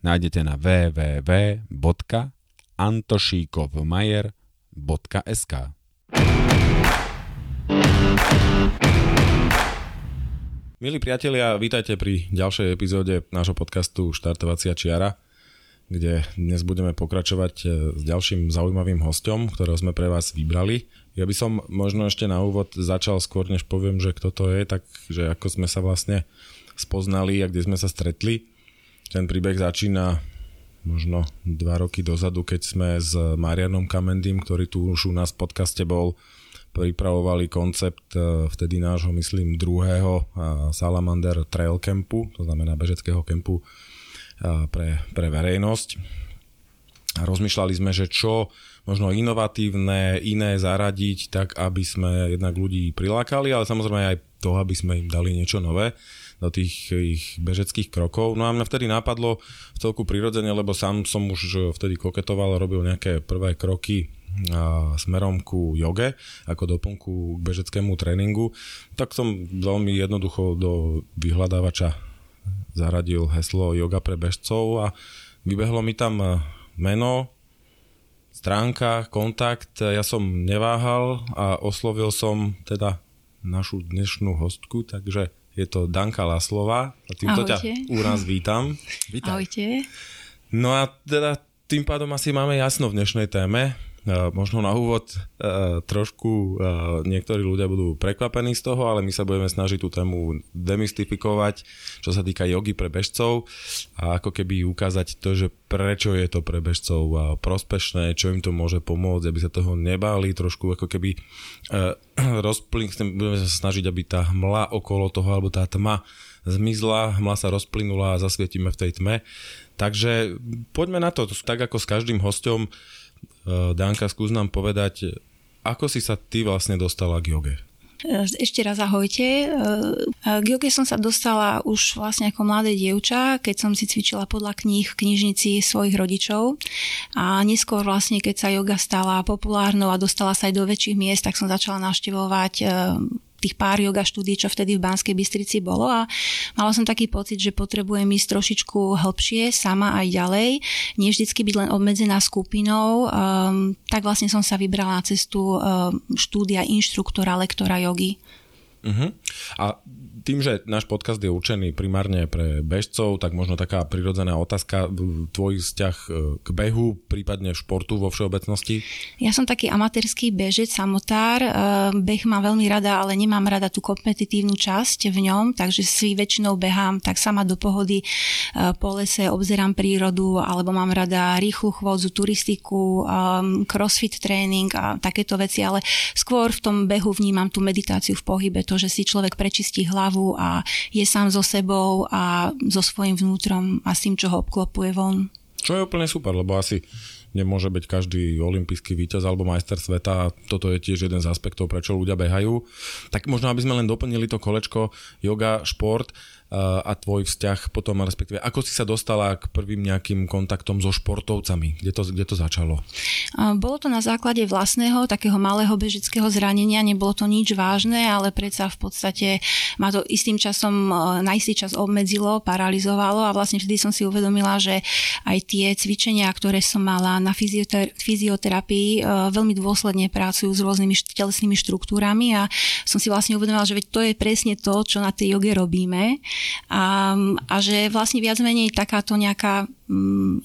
nájdete na www.antošíkovmajer.sk Milí priatelia, vítajte pri ďalšej epizóde nášho podcastu Štartovacia čiara kde dnes budeme pokračovať e, s ďalším zaujímavým hostom, ktorého sme pre vás vybrali. Ja by som možno ešte na úvod začal skôr, než poviem, že kto to je, tak že ako sme sa vlastne spoznali a kde sme sa stretli. Ten príbeh začína možno dva roky dozadu, keď sme s Marianom Kamendým, ktorý tu už u nás v podcaste bol, pripravovali koncept e, vtedy nášho, myslím, druhého Salamander Trail Campu, to znamená bežeckého kempu pre, pre verejnosť. A rozmýšľali sme, že čo možno inovatívne, iné zaradiť, tak aby sme jednak ľudí prilákali, ale samozrejme aj to, aby sme im dali niečo nové do tých ich bežeckých krokov. No a mňa vtedy napadlo v celku prirodzene, lebo sám som už vtedy koketoval, robil nejaké prvé kroky a smerom ku joge, ako doplnku k bežeckému tréningu, tak som veľmi jednoducho do vyhľadávača zaradil heslo yoga pre bežcov a vybehlo mi tam eh, meno, stránka, kontakt, ja som neváhal a oslovil som teda našu dnešnú hostku, takže je to Danka Laslova a týmto Ahojte. ťa u nás vítam. Vítaj. Ahojte. No a teda tým pádom asi máme jasno v dnešnej téme. Možno na úvod trošku niektorí ľudia budú prekvapení z toho, ale my sa budeme snažiť tú tému demystifikovať, čo sa týka jogy pre bežcov a ako keby ukázať to, že prečo je to pre bežcov prospešné, čo im to môže pomôcť, aby sa toho nebáli, trošku ako keby rozplyn, budeme sa snažiť, aby tá hmla okolo toho, alebo tá tma zmizla, hmla sa rozplynula a zasvietime v tej tme. Takže poďme na to, tak ako s každým hostom Eh, Danka, skús nám povedať, ako si sa ty vlastne dostala k joge? Eh, ešte raz ahojte. Eh, k joge som sa dostala už vlastne ako mladé dievča, keď som si cvičila podľa kníh v knižnici svojich rodičov. A neskôr vlastne, keď sa joga stala populárnou a dostala sa aj do väčších miest, tak som začala navštevovať tých pár yoga štúdí, čo vtedy v Banskej Bystrici bolo a mala som taký pocit, že potrebujem ísť trošičku hĺbšie, sama aj ďalej, nie vždycky byť len obmedzená skupinou, um, tak vlastne som sa vybrala na cestu um, štúdia inštruktora, lektora jogy. Uh-huh. A tým, že náš podcast je určený primárne pre bežcov, tak možno taká prirodzená otázka, tvoj vzťah e, k behu, prípadne športu vo všeobecnosti? Ja som taký amatérsky bežec, samotár. E, beh mám veľmi rada, ale nemám rada tú kompetitívnu časť v ňom, takže si väčšinou behám tak sama do pohody e, po lese, obzerám prírodu, alebo mám rada rýchlu chôdzu, turistiku, crossfit tréning a takéto veci, ale skôr v tom behu vnímam tú meditáciu v pohybe, to, že si človek prečistí hlavu, hlavu a je sám so sebou a so svojím vnútrom a s tým, čo ho obklopuje von. Čo je úplne super, lebo asi nemôže byť každý olimpijský víťaz alebo majster sveta toto je tiež jeden z aspektov, prečo ľudia behajú. Tak možno, aby sme len doplnili to kolečko yoga, šport, a tvoj vzťah potom, respektíve ako si sa dostala k prvým nejakým kontaktom so športovcami? Kde to, kde to začalo? Bolo to na základe vlastného takého malého bežického zranenia, nebolo to nič vážne, ale predsa v podstate ma to istým časom, na istý čas obmedzilo, paralizovalo a vlastne vtedy som si uvedomila, že aj tie cvičenia, ktoré som mala na fyzioter- fyzioterapii, veľmi dôsledne pracujú s rôznymi telesnými štruktúrami a som si vlastne uvedomila, že veď to je presne to, čo na tej joge robíme a, a že vlastne viac menej takáto nejaká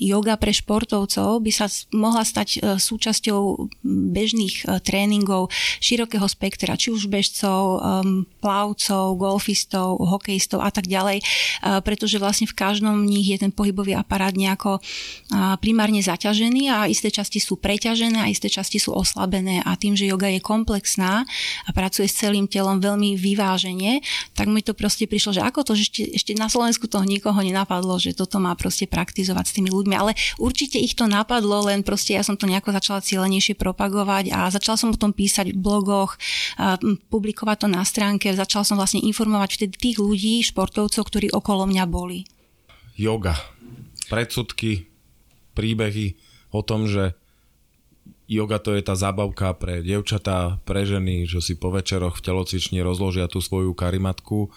yoga pre športovcov by sa mohla stať e, súčasťou bežných e, tréningov širokého spektra, či už bežcov, plavcov, golfistov, hokejistov a tak ďalej, e, pretože vlastne v každom nich je ten pohybový aparát nejako primárne zaťažený a isté časti sú preťažené a isté časti sú oslabené. A tým, že yoga je komplexná a pracuje s celým telom veľmi vyvážene, tak mi to proste prišlo, že ako to, že ešte, ešte na Slovensku toho nikoho nenapadlo, že toto má proste praktizovať s tými ľuďmi, ale určite ich to napadlo, len proste ja som to nejako začala cieľenejšie propagovať a začala som o tom písať v blogoch, publikovať to na stránke, začala som vlastne informovať vtedy tých ľudí, športovcov, ktorí okolo mňa boli. Yoga, predsudky, príbehy o tom, že yoga to je tá zábavka pre dievčatá, pre ženy, že si po večeroch v telocvični rozložia tú svoju karimatku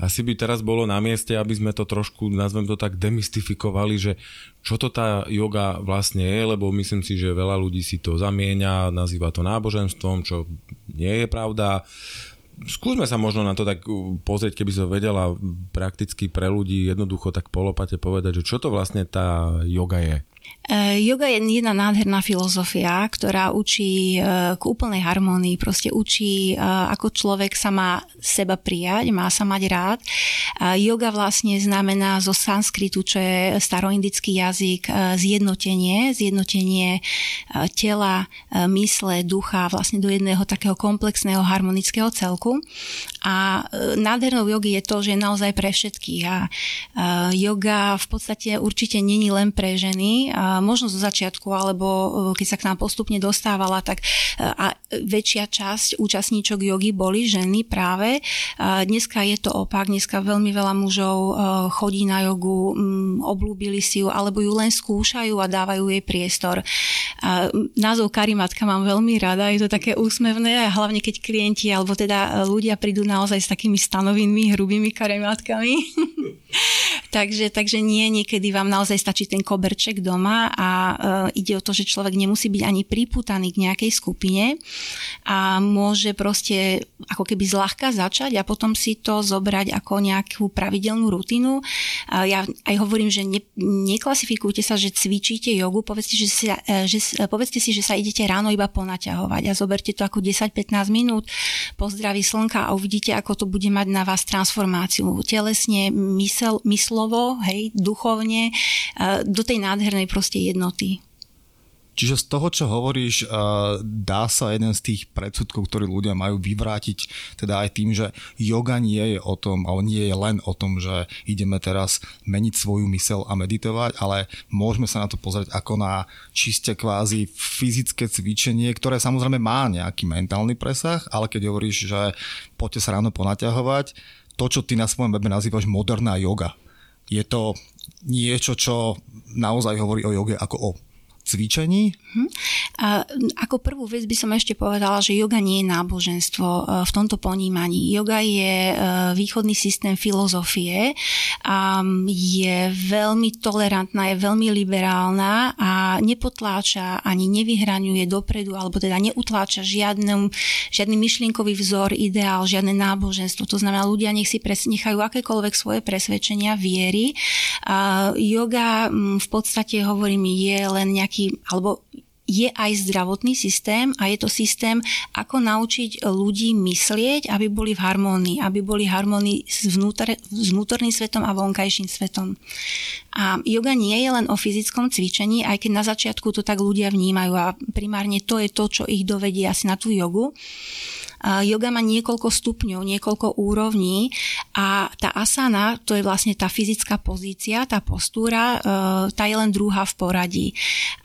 asi by teraz bolo na mieste, aby sme to trošku, nazvem to tak, demystifikovali, že čo to tá yoga vlastne je, lebo myslím si, že veľa ľudí si to zamieňa, nazýva to náboženstvom, čo nie je pravda. Skúsme sa možno na to tak pozrieť, keby som vedela prakticky pre ľudí jednoducho tak polopate povedať, že čo to vlastne tá yoga je. E, yoga je jedna nádherná filozofia, ktorá učí e, k úplnej harmonii, proste učí, e, ako človek sa má seba prijať, má sa mať rád. Yoga vlastne znamená zo sanskritu, čo je staroindický jazyk, zjednotenie, zjednotenie tela, mysle, ducha vlastne do jedného takého komplexného harmonického celku. A nádhernou jogy je to, že je naozaj pre všetkých. A yoga v podstate určite není len pre ženy, možno zo začiatku, alebo e, keď sa k nám postupne dostávala, tak e, a väčšia časť účastníčok jogy boli ženy práve. Dneska je to opak, dneska veľmi veľa mužov e, chodí na jogu, oblúbili si ju, alebo ju len skúšajú a dávajú jej priestor. Názov karimatka mám veľmi rada, je to také úsmevné a hlavne keď klienti alebo teda ľudia prídu naozaj s takými stanovinými, hrubými karimatkami. takže, takže nie, niekedy vám naozaj stačí ten koberček doma a e, ide o to, že človek nemusí byť ani priputaný k nejakej skupine a môže proste ako keby zľahka začať a potom si to zobrať ako nejakú pravidelnú rutinu. Ja aj hovorím, že ne, neklasifikujte sa, že cvičíte jogu, povedzte, že si, e, že E, povedzte si, že sa idete ráno iba ponaťahovať a zoberte to ako 10-15 minút po zdraví slnka a uvidíte, ako to bude mať na vás transformáciu telesne, mysel, myslovo, hej, duchovne, do tej nádhernej proste jednoty. Čiže z toho, čo hovoríš, dá sa jeden z tých predsudkov, ktorý ľudia majú vyvrátiť, teda aj tým, že yoga nie je o tom, ale nie je len o tom, že ideme teraz meniť svoju mysel a meditovať, ale môžeme sa na to pozrieť ako na čiste kvázi fyzické cvičenie, ktoré samozrejme má nejaký mentálny presah, ale keď hovoríš, že poďte sa ráno ponaťahovať, to, čo ty na svojom webe nazývaš moderná yoga, je to niečo, čo naozaj hovorí o joge ako o cvičení? Hm. A ako prvú vec by som ešte povedala, že yoga nie je náboženstvo e, v tomto ponímaní. Yoga je e, východný systém filozofie a je veľmi tolerantná, je veľmi liberálna a nepotláča ani nevyhraňuje dopredu, alebo teda neutláča žiadny, žiadny myšlienkový vzor, ideál, žiadne náboženstvo. To znamená, ľudia nech si pres, nechajú akékoľvek svoje presvedčenia, viery. A yoga v podstate, hovorím, je len nejaký nejaký, alebo je aj zdravotný systém a je to systém, ako naučiť ľudí myslieť, aby boli v harmónii, aby boli v harmónii s, vnútor, s vnútorným svetom a vonkajším svetom. A yoga nie je len o fyzickom cvičení, aj keď na začiatku to tak ľudia vnímajú a primárne to je to, čo ich dovedie asi na tú jogu Yoga má niekoľko stupňov, niekoľko úrovní a tá asana, to je vlastne tá fyzická pozícia, tá postúra, tá je len druhá v poradí.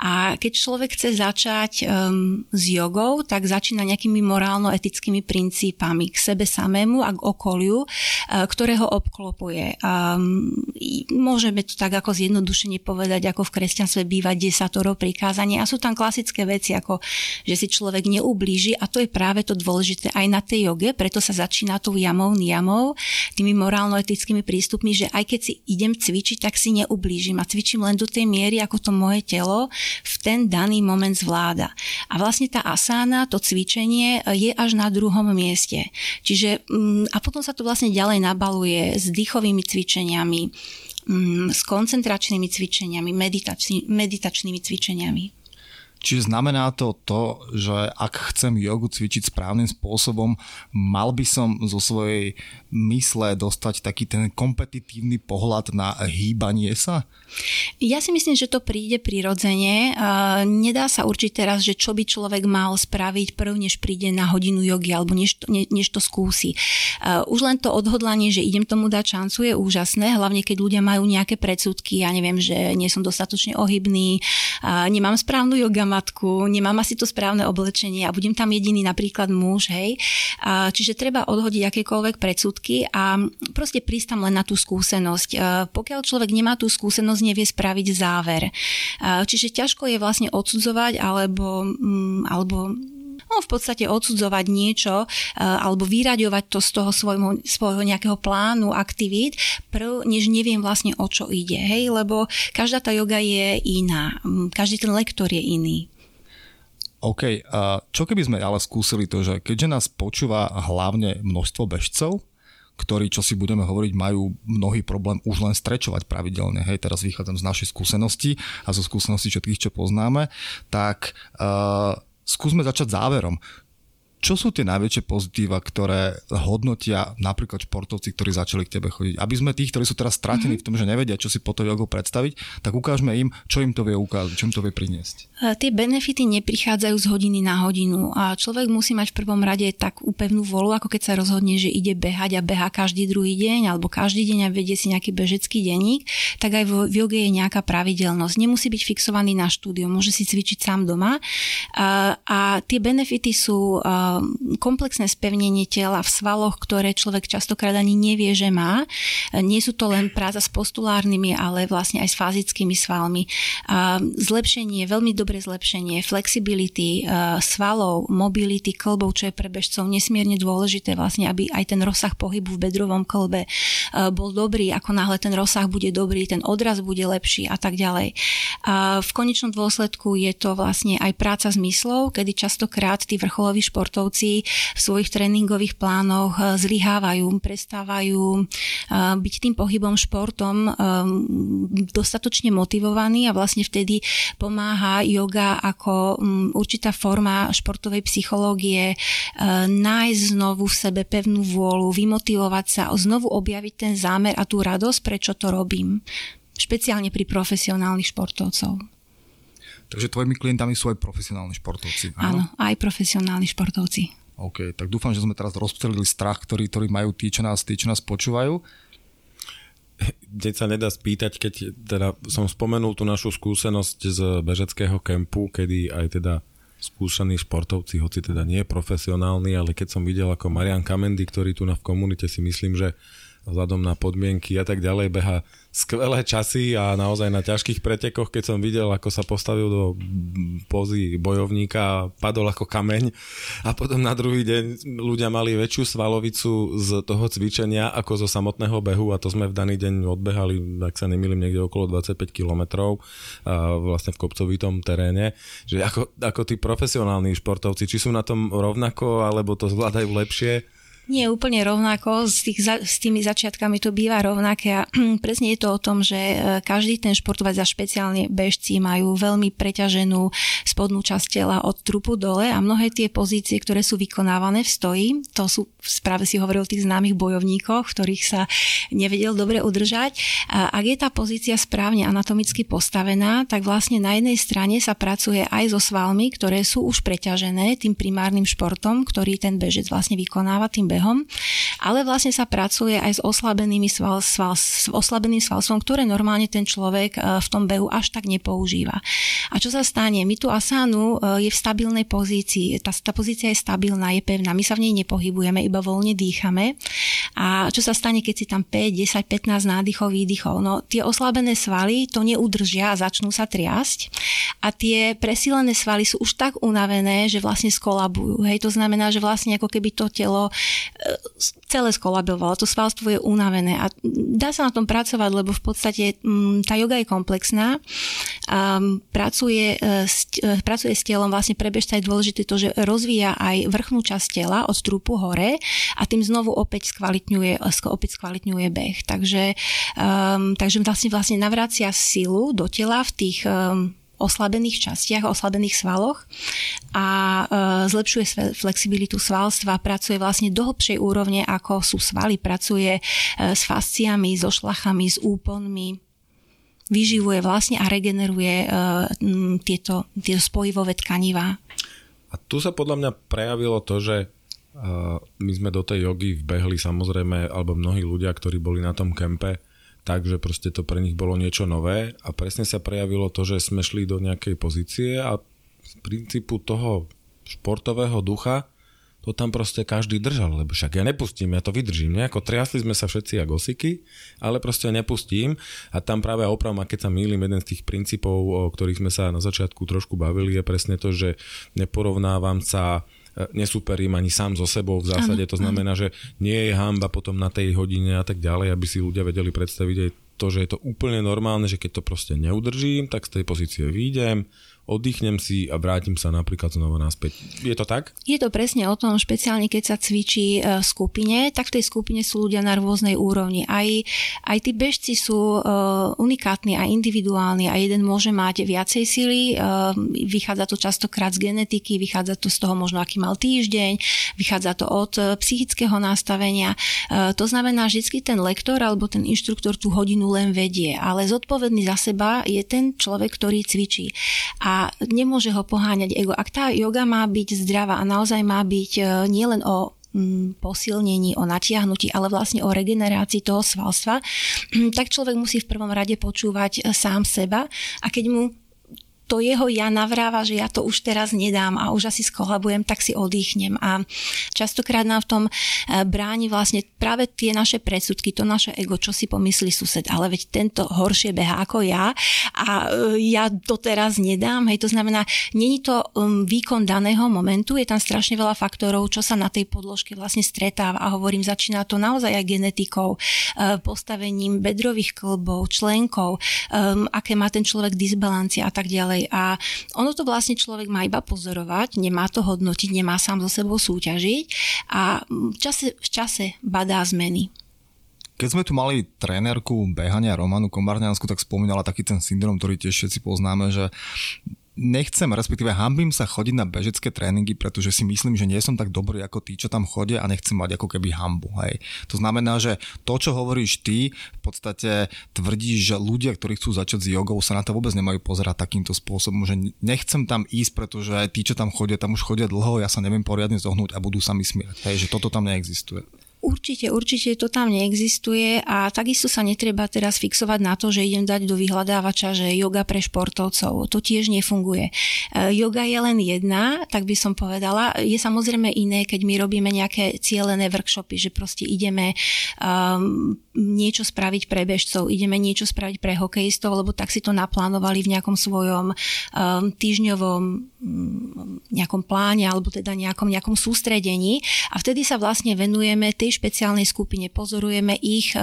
A keď človek chce začať s jogou, tak začína nejakými morálno-etickými princípami k sebe samému a k okoliu, ktoré ho obklopuje. Môžeme to tak ako zjednodušene povedať, ako v kresťanstve býva desatoro prikázanie a sú tam klasické veci, ako že si človek neublíži a to je práve to dôležité aj na tej joge, preto sa začína tou jamou, niamou, tými morálno-etickými prístupmi, že aj keď si idem cvičiť, tak si neublížim a cvičím len do tej miery, ako to moje telo v ten daný moment zvláda. A vlastne tá asána, to cvičenie je až na druhom mieste. Čiže mm, a potom sa to vlastne ďalej nabaluje s dýchovými cvičeniami, mm, s koncentračnými cvičeniami, meditačný, meditačnými cvičeniami. Čiže znamená to to, že ak chcem jogu cvičiť správnym spôsobom, mal by som zo svojej mysle dostať taký ten kompetitívny pohľad na hýbanie sa? Ja si myslím, že to príde prirodzene. Nedá sa určiť teraz, že čo by človek mal spraviť prv, než príde na hodinu jogy alebo než to, ne, než to skúsi. Už len to odhodlanie, že idem tomu dať šancu je úžasné, hlavne keď ľudia majú nejaké predsudky, ja neviem, že nie som dostatočne ohybný, nemám správnu jogamatku, nemám asi to správne oblečenie a budem tam jediný napríklad muž, hej. Čiže treba odhodiť akékoľvek predsudky výsledky a proste prísť tam len na tú skúsenosť. E, pokiaľ človek nemá tú skúsenosť, nevie spraviť záver. E, čiže ťažko je vlastne odsudzovať alebo, mm, alebo no, v podstate odsudzovať niečo e, alebo vyraďovať to z toho svojho, svojho nejakého plánu aktivít, prv, než neviem vlastne o čo ide. Hej? Lebo každá tá joga je iná. Každý ten lektor je iný. OK, čo keby sme ale skúsili to, že keďže nás počúva hlavne množstvo bežcov, ktorí, čo si budeme hovoriť, majú mnohý problém už len strečovať pravidelne. Hej, teraz vychádzam z našej skúsenosti a zo skúseností všetkých, čo poznáme, tak uh, skúsme začať záverom. Čo sú tie najväčšie pozitíva, ktoré hodnotia napríklad športovci, ktorí začali k tebe chodiť? Aby sme tých, ktorí sú teraz stratení mm-hmm. v tom, že nevedia, čo si po to jogou predstaviť, tak ukážme im, čo im to vie ukázať, čo im to vie priniesť. Tie benefity neprichádzajú z hodiny na hodinu a človek musí mať v prvom rade tak upevnú volu, ako keď sa rozhodne, že ide behať a beha každý druhý deň alebo každý deň a vedie si nejaký bežecký denník, tak aj v joge je nejaká pravidelnosť. Nemusí byť fixovaný na štúdio, môže si cvičiť sám doma a, a tie benefity sú komplexné spevnenie tela v svaloch, ktoré človek častokrát ani nevie, že má. Nie sú to len práca s postulárnymi, ale vlastne aj s fyzickými svalmi. Zlepšenie, veľmi dobré zlepšenie flexibility svalov, mobility klbov, čo je pre bežcov nesmierne dôležité, vlastne, aby aj ten rozsah pohybu v bedrovom klbe bol dobrý, ako náhle ten rozsah bude dobrý, ten odraz bude lepší a tak ďalej. V konečnom dôsledku je to vlastne aj práca zmyslov, kedy častokrát tí vrcholoví športovci športovci v svojich tréningových plánoch eh, zlyhávajú, prestávajú eh, byť tým pohybom športom eh, dostatočne motivovaní a vlastne vtedy pomáha yoga ako mm, určitá forma športovej psychológie nájsť znovu v sebe pevnú vôľu, vymotivovať sa, znovu objaviť ten zámer a tú radosť, prečo to robím. Špeciálne pri profesionálnych športovcov. Takže tvojimi klientami sú aj profesionálni športovci. Áno, áno aj profesionálni športovci. OK, tak dúfam, že sme teraz rozptýlili strach, ktorý, ktorý majú tí, čo nás, tí, čo nás počúvajú. Deň sa nedá spýtať, keď teda som spomenul tú našu skúsenosť z bežeckého kempu, kedy aj teda skúšaní športovci, hoci teda nie profesionálni, ale keď som videl ako Marian Kamendy, ktorý tu na v komunite si myslím, že vzhľadom na podmienky a tak ďalej beha skvelé časy a naozaj na ťažkých pretekoch, keď som videl, ako sa postavil do pozy bojovníka padol ako kameň a potom na druhý deň ľudia mali väčšiu svalovicu z toho cvičenia ako zo samotného behu a to sme v daný deň odbehali, ak sa nemýlim, niekde okolo 25 kilometrov vlastne v kopcovitom teréne, že ako, ako tí profesionálni športovci, či sú na tom rovnako, alebo to zvládajú lepšie? Nie úplne rovnako, s, tých, s tými začiatkami to býva rovnaké a presne je to o tom, že e, každý ten športovec a špeciálne bežci majú veľmi preťaženú spodnú časť tela od trupu dole a mnohé tie pozície, ktoré sú vykonávané v stoji, to sú správe si hovoril o tých známych bojovníkoch, ktorých sa nevedel dobre udržať. A ak je tá pozícia správne anatomicky postavená, tak vlastne na jednej strane sa pracuje aj so svalmi, ktoré sú už preťažené tým primárnym športom, ktorý ten bežec vlastne vykonáva tým behom, ale vlastne sa pracuje aj s oslabenými sval, sval, s oslabeným svalstvom, ktoré normálne ten človek e, v tom behu až tak nepoužíva. A čo sa stane? My tu asánu e, je v stabilnej pozícii. Tá, tá pozícia je stabilná, je pevná. My sa v nej nepohybujeme, iba voľne dýchame. A čo sa stane, keď si tam 5, 10, 15 nádychov, výdychov? No tie oslabené svaly to neudržia a začnú sa triasť. A tie presílené svaly sú už tak unavené, že vlastne skolabujú. Hej, to znamená, že vlastne ako keby to telo celé skolabovalo, to svalstvo je unavené a dá sa na tom pracovať, lebo v podstate mm, tá yoga je komplexná, pracuje, e, e, pracuje s telom, vlastne pre je dôležité to, že rozvíja aj vrchnú časť tela od trúpu hore a tým znovu opäť skvalitňuje, opäť skvalitňuje beh. Takže, takže vlastne, vlastne navracia silu do tela v tých oslabených častiach, oslabených svaloch a e, zlepšuje flexibilitu svalstva, pracuje vlastne do hlbšej úrovne, ako sú svaly, pracuje e, s fasciami, so šlachami, s úponmi, vyživuje vlastne a regeneruje e, tieto, tieto spojivové tkanivá. A tu sa podľa mňa prejavilo to, že my sme do tej jogy vbehli samozrejme, alebo mnohí ľudia, ktorí boli na tom kempe, tak, že proste to pre nich bolo niečo nové a presne sa prejavilo to, že sme šli do nejakej pozície a z princípu toho športového ducha to tam proste každý držal, lebo však ja nepustím, ja to vydržím. Nejako triasli sme sa všetci ako osiky, ale proste nepustím a tam práve opravom, a keď sa mýlim, jeden z tých princípov, o ktorých sme sa na začiatku trošku bavili, je presne to, že neporovnávam sa nesúperím ani sám so sebou v zásade. Ano, to znamená, ano. že nie je hamba potom na tej hodine a tak ďalej, aby si ľudia vedeli predstaviť aj to, že je to úplne normálne, že keď to proste neudržím, tak z tej pozície výjdem, oddychnem si a vrátim sa napríklad znova naspäť. Je to tak? Je to presne o tom, špeciálne keď sa cvičí e, v skupine, tak v tej skupine sú ľudia na rôznej úrovni. Aj, aj tí bežci sú uh, unikátni a individuálni a jeden môže mať viacej sily, uh, vychádza to častokrát z genetiky, vychádza to z toho možno, aký mal týždeň, vychádza to od psychického nastavenia. To znamená, že vždy ten lektor alebo ten inštruktor tú hodinu len vedie, ale zodpovedný za seba je ten človek, ktorý cvičí. A nemôže ho poháňať ego. Ak tá yoga má byť zdravá a naozaj má byť e, nielen o mm, posilnení, o natiahnutí, ale vlastne o regenerácii toho svalstva, tak človek musí v prvom rade počúvať e, sám seba a keď mu to jeho ja navráva, že ja to už teraz nedám a už asi skolabujem, tak si oddychnem. A častokrát nám v tom e, bráni vlastne práve tie naše predsudky, to naše ego, čo si pomyslí sused, ale veď tento horšie beha ako ja a e, ja to teraz nedám. Hej, to znamená, není to um, výkon daného momentu, je tam strašne veľa faktorov, čo sa na tej podložke vlastne stretáva a hovorím, začína to naozaj aj genetikou, e, postavením bedrových klbov, členkov, aké má ten človek disbalancie a tak ďalej ďalej. A ono to vlastne človek má iba pozorovať, nemá to hodnotiť, nemá sám so sebou súťažiť a v čase, v čase badá zmeny. Keď sme tu mali trénerku behania Romanu Komárňansku, tak spomínala taký ten syndrom, ktorý tiež všetci poznáme, že nechcem, respektíve hambím sa chodiť na bežecké tréningy, pretože si myslím, že nie som tak dobrý ako tí, čo tam chodia a nechcem mať ako keby hambu. Hej. To znamená, že to, čo hovoríš ty, v podstate tvrdíš, že ľudia, ktorí chcú začať s jogou, sa na to vôbec nemajú pozerať takýmto spôsobom, že nechcem tam ísť, pretože tí, čo tam chodia, tam už chodia dlho, ja sa neviem poriadne zohnúť a budú sa mi smiať. Hej, že toto tam neexistuje. Určite, určite to tam neexistuje a takisto sa netreba teraz fixovať na to, že idem dať do vyhľadávača, že yoga pre športovcov. To tiež nefunguje. E, yoga je len jedna, tak by som povedala. Je samozrejme iné, keď my robíme nejaké cielené workshopy, že proste ideme um, niečo spraviť pre bežcov, ideme niečo spraviť pre hokejistov, lebo tak si to naplánovali v nejakom svojom um, týždňovom um, nejakom pláne alebo teda nejakom, nejakom sústredení a vtedy sa vlastne venujeme tej špeciálnej skupine, pozorujeme ich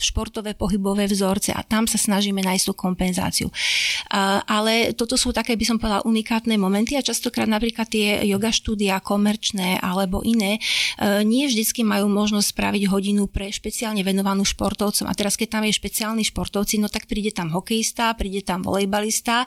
športové pohybové vzorce a tam sa snažíme nájsť tú kompenzáciu. Ale toto sú také, by som povedala, unikátne momenty a častokrát napríklad tie yoga štúdia komerčné alebo iné nie vždycky majú možnosť spraviť hodinu pre špeciálne venovanú športovcom. A teraz, keď tam je špeciálny športovci, no tak príde tam hokejista, príde tam volejbalista,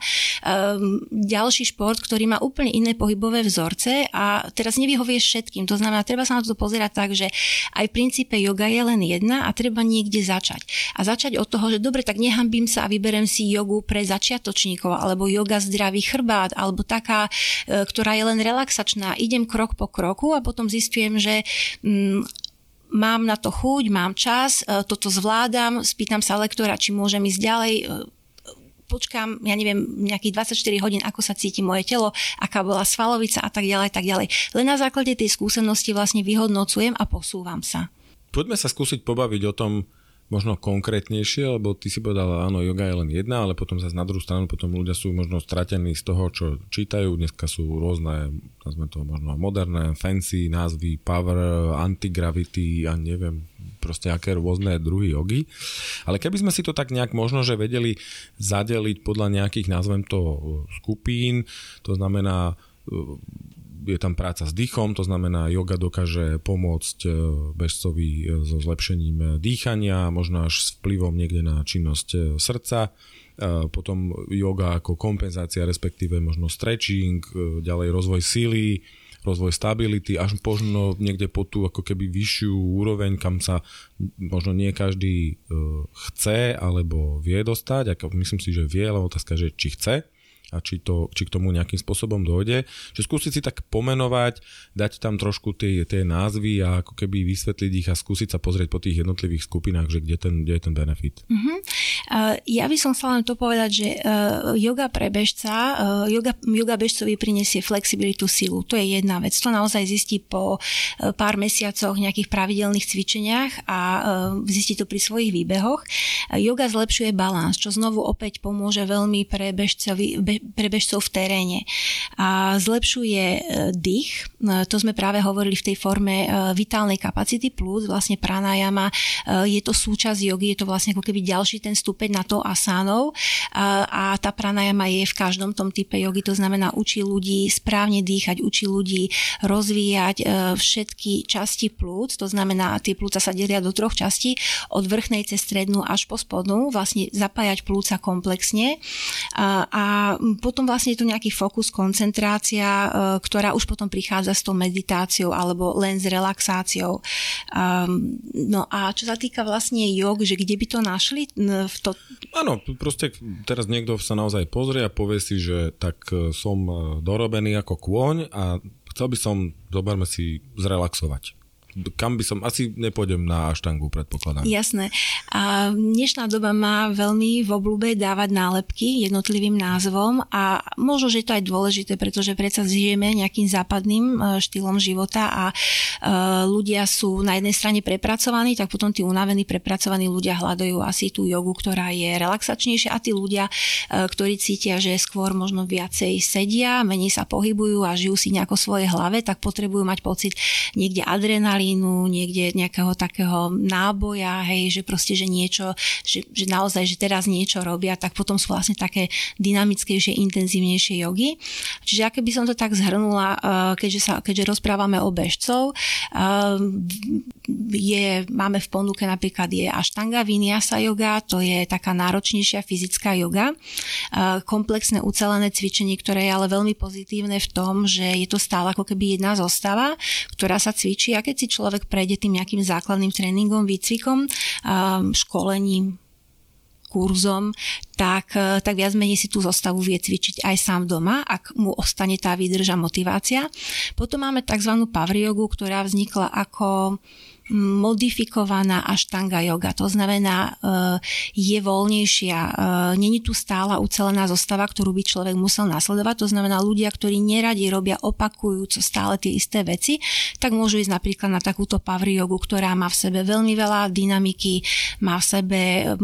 ďalší šport, ktorý má úplne iné pohybové vzorce a teraz nevyhovie všetkým. To znamená, treba sa na to pozerať tak, že aj v princípe yoga je len jedna a treba niekde začať. A začať od toho, že dobre, tak nehambím sa a vyberem si jogu pre začiatočníkov alebo yoga zdravý chrbát alebo taká, e, ktorá je len relaxačná. Idem krok po kroku a potom zistujem, že mm, mám na to chuť, mám čas, e, toto zvládam, spýtam sa lektora, či môžem ísť ďalej, e, počkám, ja neviem, nejakých 24 hodín, ako sa cíti moje telo, aká bola svalovica a tak ďalej, tak ďalej. Len na základe tej skúsenosti vlastne vyhodnocujem a posúvam sa. Poďme sa skúsiť pobaviť o tom, možno konkrétnejšie, lebo ty si povedal, áno, yoga je len jedna, ale potom sa na druhú stranu potom ľudia sú možno stratení z toho, čo čítajú. Dneska sú rôzne, nazvime to možno moderné, fancy názvy, power, antigravity a neviem, proste aké rôzne druhy jogy. Ale keby sme si to tak nejak možno, že vedeli zadeliť podľa nejakých, nazvem to, skupín, to znamená je tam práca s dýchom, to znamená, yoga dokáže pomôcť e, bežcovi e, so zlepšením e, dýchania, možno až s vplyvom niekde na činnosť srdca. Potom yoga ako kompenzácia, respektíve možno stretching, ďalej rozvoj síly, rozvoj stability, až možno niekde po tú ako keby vyššiu úroveň, kam sa možno nie každý chce alebo vie dostať. Ako myslím si, že vie, ale otázka, že či chce a či, to, či k tomu nejakým spôsobom dojde. Že skúsiť si tak pomenovať, dať tam trošku tie, tie názvy a ako keby vysvetliť ich a skúsiť sa pozrieť po tých jednotlivých skupinách, že kde ten, kde je ten benefit. Uh, ja by som chcela len to povedať, že uh, yoga pre bežca, uh, yoga, yoga bežcovi prinesie flexibilitu, silu. To je jedna vec. To naozaj zistí po uh, pár mesiacoch nejakých pravidelných cvičeniach a uh, zistí to pri svojich výbehoch. Uh, yoga zlepšuje balans, čo znovu opäť pomôže veľmi pre bežcovi, be, pre v teréne. A zlepšuje e, dých, e, to sme práve hovorili v tej forme e, vitálnej kapacity plus vlastne pranajama, je to súčasť jogy, je to vlastne ako keby ďalší ten stupeň na to asánov. A tá pranajama je v každom tom type jogy, to znamená učí ľudí správne dýchať, učí ľudí rozvíjať všetky časti plúc, to znamená tie plúca sa delia do troch častí, od vrchnej cez strednú až po spodnú, vlastne zapájať plúca komplexne. A, a potom vlastne je tu nejaký fokus, koncentrácia, e, ktorá už potom prichádza s tou meditáciou alebo len s relaxáciou. Um, no a čo sa týka vlastne jog, že kde by to našli? V to... Áno, proste teraz niekto sa naozaj pozrie a povie si, že tak e, som e, dorobený ako kôň a chcel by som, zoberme si, zrelaxovať kam by som, asi nepôjdem na štangu, predpokladám. Jasné. A dnešná doba má veľmi v oblúbe dávať nálepky jednotlivým názvom a možno, že je to aj dôležité, pretože predsa žijeme nejakým západným e, štýlom života a e, ľudia sú na jednej strane prepracovaní, tak potom tí unavení, prepracovaní ľudia hľadajú asi tú jogu, ktorá je relaxačnejšia a tí ľudia, e, ktorí cítia, že skôr možno viacej sedia, menej sa pohybujú a žijú si nejako svoje hlave, tak potrebujú mať pocit niekde adrenalín, adrenalínu, niekde nejakého takého náboja, hej, že proste, že niečo, že, že naozaj, že teraz niečo robia, tak potom sú vlastne také dynamickejšie, intenzívnejšie jogy. Čiže aké by som to tak zhrnula, eh, keďže, sa, keďže rozprávame o bežcov, eh, je, máme v ponuke napríklad je Ashtanga Vinyasa yoga, to je taká náročnejšia fyzická yoga, eh, komplexné ucelené cvičenie, ktoré je ale veľmi pozitívne v tom, že je to stále ako keby jedna zostava, ktorá sa cvičí a keď si človek prejde tým nejakým základným tréningom, výcvikom, školením, kurzom, tak, e, tak viac menej si tú zostavu vie cvičiť aj sám doma, ak mu ostane tá výdrža motivácia. Potom máme tzv. pavriogu, ktorá vznikla ako modifikovaná aštanga yoga. To znamená, e, je voľnejšia. E, není tu stála ucelená zostava, ktorú by človek musel nasledovať. To znamená, ľudia, ktorí neradi robia opakujúco stále tie isté veci, tak môžu ísť napríklad na takúto power jogu, ktorá má v sebe veľmi veľa dynamiky, má v sebe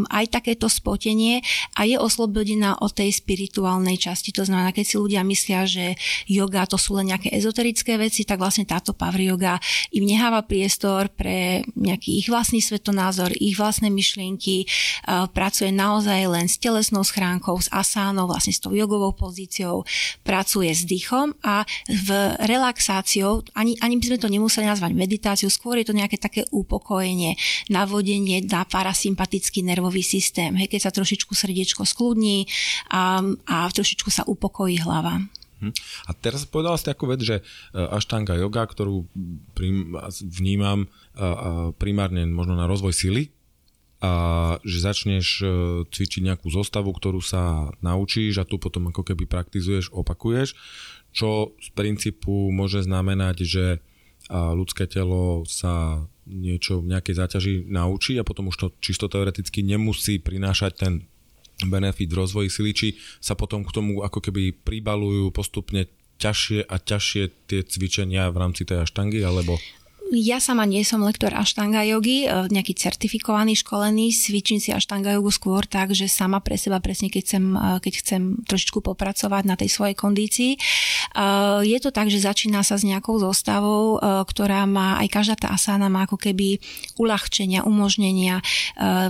aj takéto spotenie a je oslobodená od tej spirituálnej časti. To znamená, keď si ľudia myslia, že yoga to sú len nejaké ezoterické veci, tak vlastne táto power yoga im neháva priestor pre pre nejaký ich vlastný svetonázor, ich vlastné myšlienky, pracuje naozaj len s telesnou schránkou, s asánou, vlastne s tou jogovou pozíciou, pracuje s dýchom a v relaxáciou, ani, ani by sme to nemuseli nazvať meditáciu, skôr je to nejaké také upokojenie, navodenie na parasympatický nervový systém, hej, keď sa trošičku srdiečko skľudní a, a trošičku sa upokojí hlava. Hm. A teraz povedala ste takú vec, že e, aštanga yoga, ktorú vnímam primárne možno na rozvoj sily, a že začneš e, cvičiť nejakú zostavu, ktorú sa naučíš a tu potom ako keby praktizuješ, opakuješ, čo z princípu môže znamenať, že ľudské telo sa niečo v nejakej záťaži naučí a potom už to čisto teoreticky nemusí prinášať ten benefit v rozvoji sily, či sa potom k tomu ako keby pribalujú postupne ťažšie a ťažšie tie cvičenia v rámci tej aštangy, alebo... Ja sama nie som lektor Ashtanga jogy, e, nejaký certifikovaný, školený, cvičím si Ashtanga jogu skôr tak, že sama pre seba presne, keď chcem, e, keď chcem trošičku popracovať na tej svojej kondícii. E, je to tak, že začína sa s nejakou zostavou, ktorá má, aj každá tá asana má ako keby uľahčenia, umožnenia,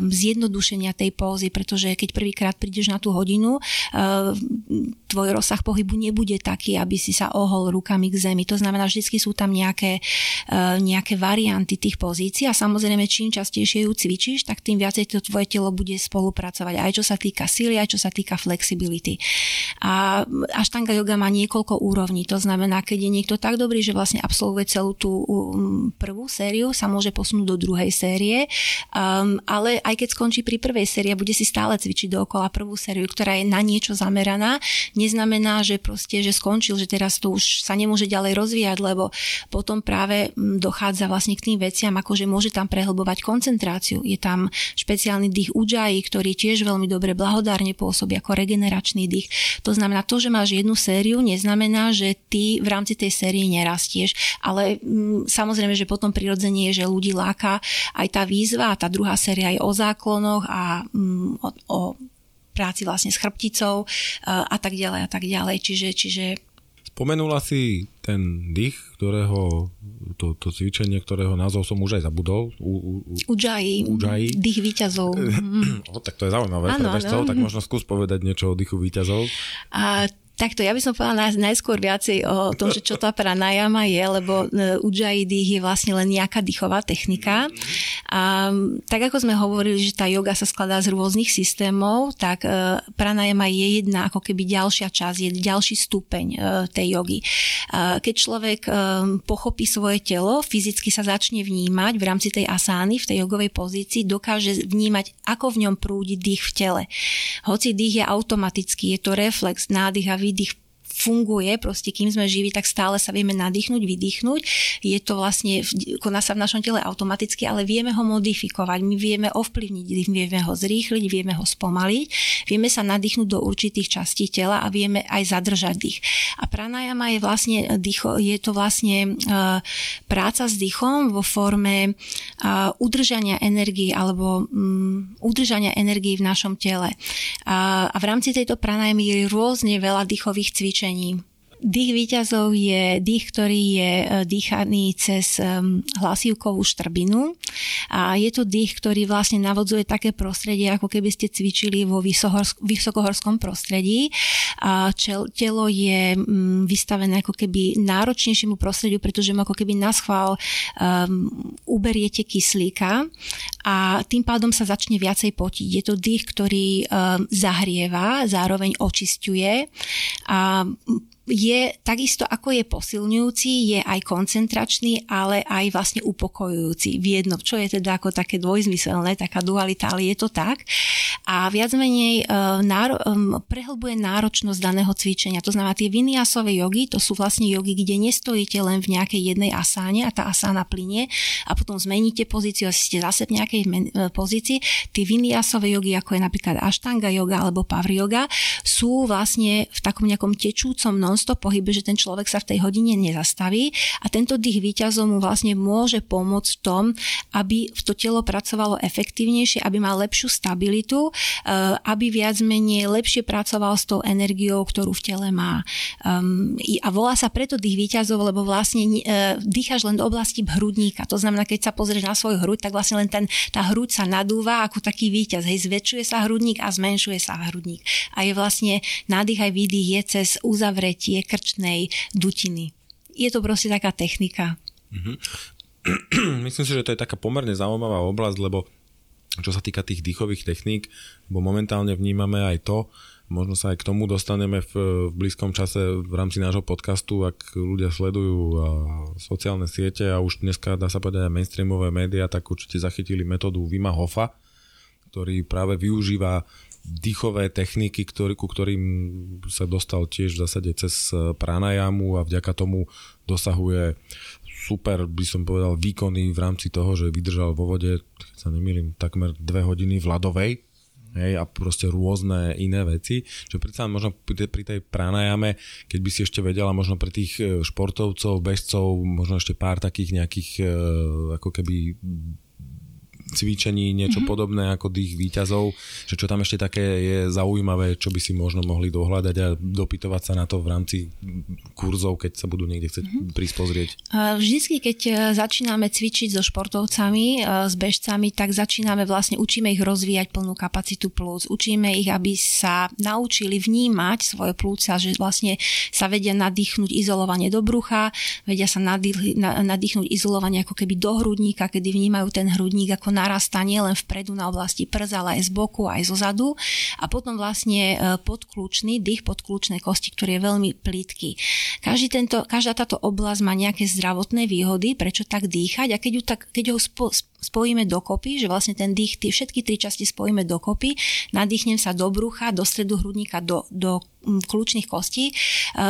zjednodušenia tej pózy, pretože keď prvýkrát prídeš na tú hodinu, tvoj rozsah pohybu nebude taký, aby si sa ohol rukami k zemi. To znamená, vždy sú tam nejaké, nejaké varianty tých pozícií a samozrejme čím častejšie ju cvičíš, tak tým viacej to tvoje telo bude spolupracovať aj čo sa týka síly, aj čo sa týka flexibility. A aštanga yoga má niekoľko úrovní, to znamená, keď je niekto tak dobrý, že vlastne absolvuje celú tú um, prvú sériu, sa môže posunúť do druhej série, um, ale aj keď skončí pri prvej sérii a bude si stále cvičiť dookola prvú sériu, ktorá je na niečo zameraná, neznamená, že proste, že skončil, že teraz to už sa nemôže ďalej rozvíjať, lebo potom práve dochádza dochádza vlastne k tým veciam, ako že môže tam prehlbovať koncentráciu. Je tam špeciálny dých ujjayi, ktorý tiež veľmi dobre blahodárne pôsobí ako regeneračný dých. To znamená, to, že máš jednu sériu, neznamená, že ty v rámci tej série nerastieš, ale mm, samozrejme, že potom prirodzenie je, že ľudí láka aj tá výzva a tá druhá séria je o záklonoch a mm, o, o práci vlastne s chrbticou a tak ďalej a tak ďalej. Čiže, čiže Spomenula si ten dých, ktorého, to, to cvičenie, ktorého názov som už aj zabudol. U, u, Ujjayi, Ujjayi. dých výťazov. o, tak to je zaujímavé ano, pre bežcov, tak možno skús povedať niečo o dýchu výťazov. A Takto, ja by som povedala najskôr viacej o tom, že čo tá pranajama je, lebo e, Ujjayi dých je vlastne len nejaká dýchová technika. A tak ako sme hovorili, že tá yoga sa skladá z rôznych systémov, tak e, pranajama je jedna ako keby ďalšia časť, je ďalší stupeň e, tej jogy. Keď človek pochopí svoje telo, fyzicky sa začne vnímať v rámci tej asány, v tej jogovej pozícii, dokáže vnímať, ako v ňom prúdi dých v tele. Hoci dých je automatický, je to reflex, nádych a výdych funguje, proste kým sme živí, tak stále sa vieme nadýchnuť, vydýchnuť. Je to vlastne, koná sa v našom tele automaticky, ale vieme ho modifikovať, my vieme ovplyvniť, vieme ho zrýchliť, vieme ho spomaliť, vieme sa nadýchnuť do určitých častí tela a vieme aj zadržať dých. A pranajama je vlastne, je to vlastne uh, práca s dýchom vo forme uh, udržania energie alebo um, udržania energie v našom tele. A v rámci tejto pranajamy je rôzne veľa dýchových cvičení cvičení. Dých výťazov je dých, ktorý je e, dýchaný cez hlasívkovú štrbinu a je to dých, ktorý vlastne navodzuje také prostredie, ako keby ste cvičili vo vysokohorskom prostredí. A telo je vystavené ako keby náročnejšiemu prostrediu, pretože mu ako keby na schvál um, uberiete kyslíka a tým pádom sa začne viacej potiť. Je to dých, ktorý um, zahrieva, zároveň očisťuje a je takisto ako je posilňujúci, je aj koncentračný, ale aj vlastne upokojujúci v jednom, čo je teda ako také dvojzmyselné, taká dualita, ale je to tak. A viac menej uh, náro, um, prehlbuje náročnosť daného cvičenia. To znamená, tie viniasové jogy, to sú vlastne jogy, kde nestojíte len v nejakej jednej asáne a tá asána plinie a potom zmeníte pozíciu a ste zase v nejakej e, pozícii. Tie viniasové jogy, ako je napríklad ashtanga yoga alebo power yoga, sú vlastne v takom nejakom tečúcom non-stop pohybe, že ten človek sa v tej hodine nezastaví a tento dých výťazov mu vlastne môže pomôcť v tom, aby to telo pracovalo efektívnejšie, aby mal lepšiu stabilitu, aby viac menej lepšie pracoval s tou energiou, ktorú v tele má. Um, a volá sa preto dých výťazov, lebo vlastne uh, dýchaš len do oblasti hrudníka. To znamená, keď sa pozrieš na svoj hruď, tak vlastne len ten, tá hruď sa nadúva ako taký výťaz. Hej, zväčšuje sa hrudník a zmenšuje sa hrudník. A je vlastne nádych aj výdych je cez uzavretie krčnej dutiny. Je to proste taká technika. Mm-hmm. Myslím si, že to je taká pomerne zaujímavá oblasť, lebo čo sa týka tých dýchových techník, bo momentálne vnímame aj to, možno sa aj k tomu dostaneme v, v blízkom čase v rámci nášho podcastu, ak ľudia sledujú sociálne siete a už dneska dá sa povedať aj mainstreamové médiá, tak určite zachytili metódu Vima Hofa, ktorý práve využíva dýchové techniky, ktorý, ku ktorým sa dostal tiež v zásade cez pranajamu a vďaka tomu dosahuje super, by som povedal, výkony v rámci toho, že vydržal vo vode, keď sa nemýlim, takmer dve hodiny v ľadovej hej, a proste rôzne iné veci, že predsa možno pri tej pranajame, keď by si ešte vedela možno pre tých e, športovcov, bežcov, možno ešte pár takých nejakých e, ako keby cvičení niečo mm-hmm. podobné ako tých výťazov, že čo tam ešte také je zaujímavé, čo by si možno mohli dohľadať a dopytovať sa na to v rámci kurzov, keď sa budú niekde chcieť mm-hmm. prísť pozrieť? Vždycky, keď e, začíname cvičiť so športovcami, e, s bežcami, tak začíname vlastne, učíme ich rozvíjať plnú kapacitu plúc, učíme ich, aby sa naučili vnímať svoje plúca, že vlastne sa vedia nadýchnuť izolovanie do brucha, vedia sa nadýchnuť izolovanie ako keby do hrudníka, kedy vnímajú ten hrudník ako narastá nielen vpredu na oblasti prs, ale aj z boku, aj zo zadu. A potom vlastne e, podkľúčný dých, podkľúčnej kosti, ktorý je veľmi plítky. Každý tento, každá táto oblasť má nejaké zdravotné výhody, prečo tak dýchať a keď, ju tak, keď ho spo, spojíme dokopy, že vlastne ten dých, tie všetky tri časti spojíme dokopy, nadýchnem sa do brucha, do stredu hrudníka, do, do mm, kľúčných kostí, e,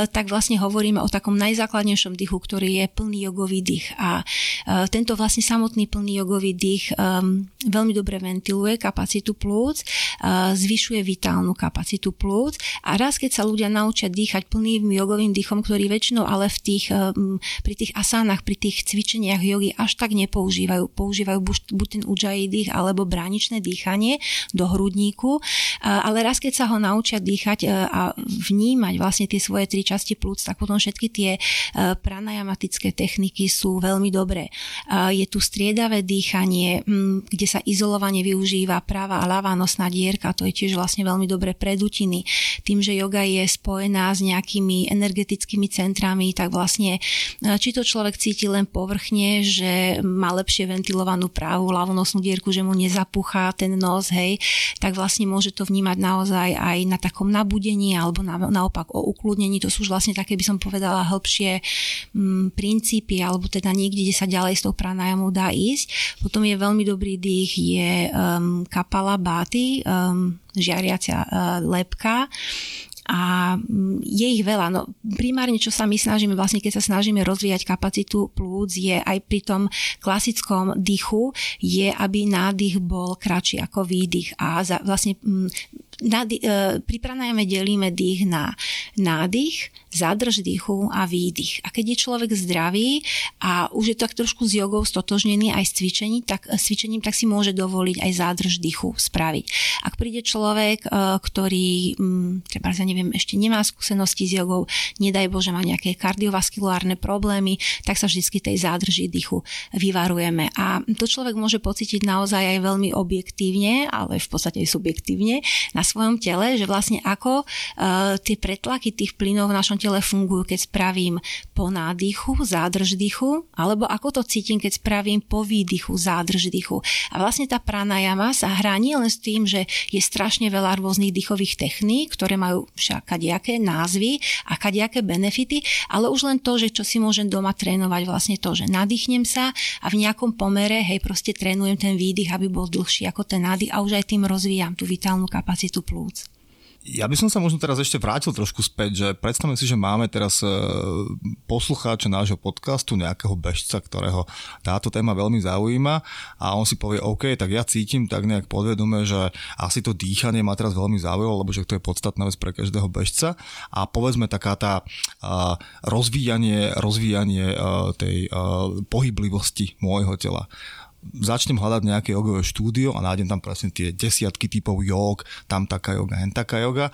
tak vlastne hovoríme o takom najzákladnejšom dýchu, ktorý je plný jogový dých. A e, tento vlastne samotný plný jogový dých um, veľmi dobre ventiluje kapacitu plúc, zvyšuje vitálnu kapacitu plúc a raz, keď sa ľudia naučia dýchať plným jogovým dýchom, ktorý väčšinou ale v tých, pri tých asánach, pri tých cvičeniach jogy až tak nepoužívajú. Používajú buď ten ujjayi dých alebo bráničné dýchanie do hrudníku, ale raz keď sa ho naučia dýchať e, a vnímať vlastne tie svoje tri časti plúc, tak potom všetky tie e, pranajamatické techniky sú veľmi dobré. Je tu striedavé dýchanie, kde sa izolovanie využíva práva a ľavá nosná dierka, to je tiež vlastne veľmi dobré pre dutiny. Tým, že yoga je spojená s nejakými energetickými centrami, tak vlastne e, či to človek cíti len povrchne, že má lepšie ventilovanú pravú nosnú dierku, že mu nezapuchá ten nos, hej, tak vlastne môže to vnímať naozaj aj na takom nabudení alebo na, naopak o ukludnení. To sú už vlastne také, by som povedala, hĺbšie m, mm, princípy alebo teda niekde, kde sa ďalej s tou pranajamou dá ísť. Potom je veľmi dobrý dých, je um, kapala báty, um, žiariacia uh, lepka a mm, je ich veľa. No, primárne, čo sa my snažíme, vlastne keď sa snažíme rozvíjať kapacitu plúc, je aj pri tom klasickom dýchu, je, aby nádych bol kratší ako výdych. A za, vlastne mm, nady, e, pri pranajame delíme dých na nádych, zadrž dýchu a výdych. A keď je človek zdravý a už je tak trošku s jogou stotožnený aj s cvičením, tak, s cvičením, tak si môže dovoliť aj zádrž dýchu spraviť. Ak príde človek, e, ktorý, treba ja neviem, ešte nemá skúsenosti s jogou, nedaj Bože má nejaké kardiovaskulárne problémy, tak sa vždy tej zádrži dýchu vyvarujeme. A to človek môže pocítiť naozaj aj veľmi objektívne, ale v podstate aj subjektívne na svojom tele, že vlastne ako uh, tie pretlaky tých plynov v našom tele fungujú, keď spravím po nádychu, zádrž dýchu, alebo ako to cítim, keď spravím po výdychu, zádrž dýchu. A vlastne tá pranajama sa hrá nie len s tým, že je strašne veľa rôznych dýchových techník, ktoré majú však kadejaké názvy a kadejaké benefity, ale už len to, že čo si môžem doma trénovať, vlastne to, že nadýchnem sa a v nejakom pomere, hej, proste trénujem ten výdych, aby bol dlhší ako ten nádych a už aj tým rozvíjam tú vitálnu kapacitu plúc. Ja by som sa možno teraz ešte vrátil trošku späť, že predstavme si, že máme teraz e, poslucháča nášho podcastu, nejakého bežca, ktorého táto téma veľmi zaujíma a on si povie, OK, tak ja cítim tak nejak podvedume, že asi to dýchanie ma teraz veľmi zaujalo, lebo že to je podstatná vec pre každého bežca a povedzme taká tá rozvíjanie, rozvíjanie tej pohyblivosti môjho tela začnem hľadať nejaké jogové štúdio a nájdem tam presne tie desiatky typov jog, tam taká joga, hen taká yoga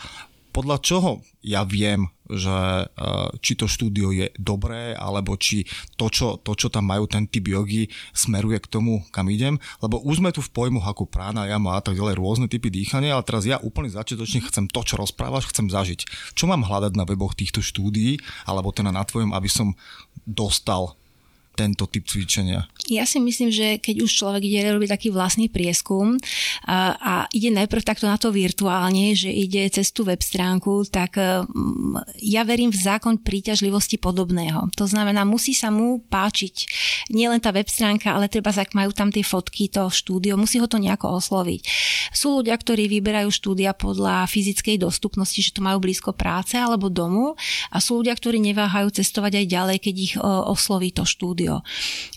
podľa čoho ja viem, že uh, či to štúdio je dobré, alebo či to čo, to, čo tam majú ten typ jogy, smeruje k tomu, kam idem. Lebo už sme tu v pojmu ako prána, jama a tak ďalej, rôzne typy dýchania, ale teraz ja úplne začiatočne chcem to, čo rozprávaš, chcem zažiť. Čo mám hľadať na weboch týchto štúdií, alebo teda na tvojom, aby som dostal tento typ cvičenia? Ja si myslím, že keď už človek ide robiť taký vlastný prieskum a, a ide najprv takto na to virtuálne, že ide cez tú web stránku, tak um, ja verím v zákon príťažlivosti podobného. To znamená, musí sa mu páčiť nielen tá web stránka, ale treba, ak majú tam tie fotky, to štúdio, musí ho to nejako osloviť. Sú ľudia, ktorí vyberajú štúdia podľa fyzickej dostupnosti, že to majú blízko práce alebo domu a sú ľudia, ktorí neváhajú cestovať aj ďalej, keď ich osloví to štúdio.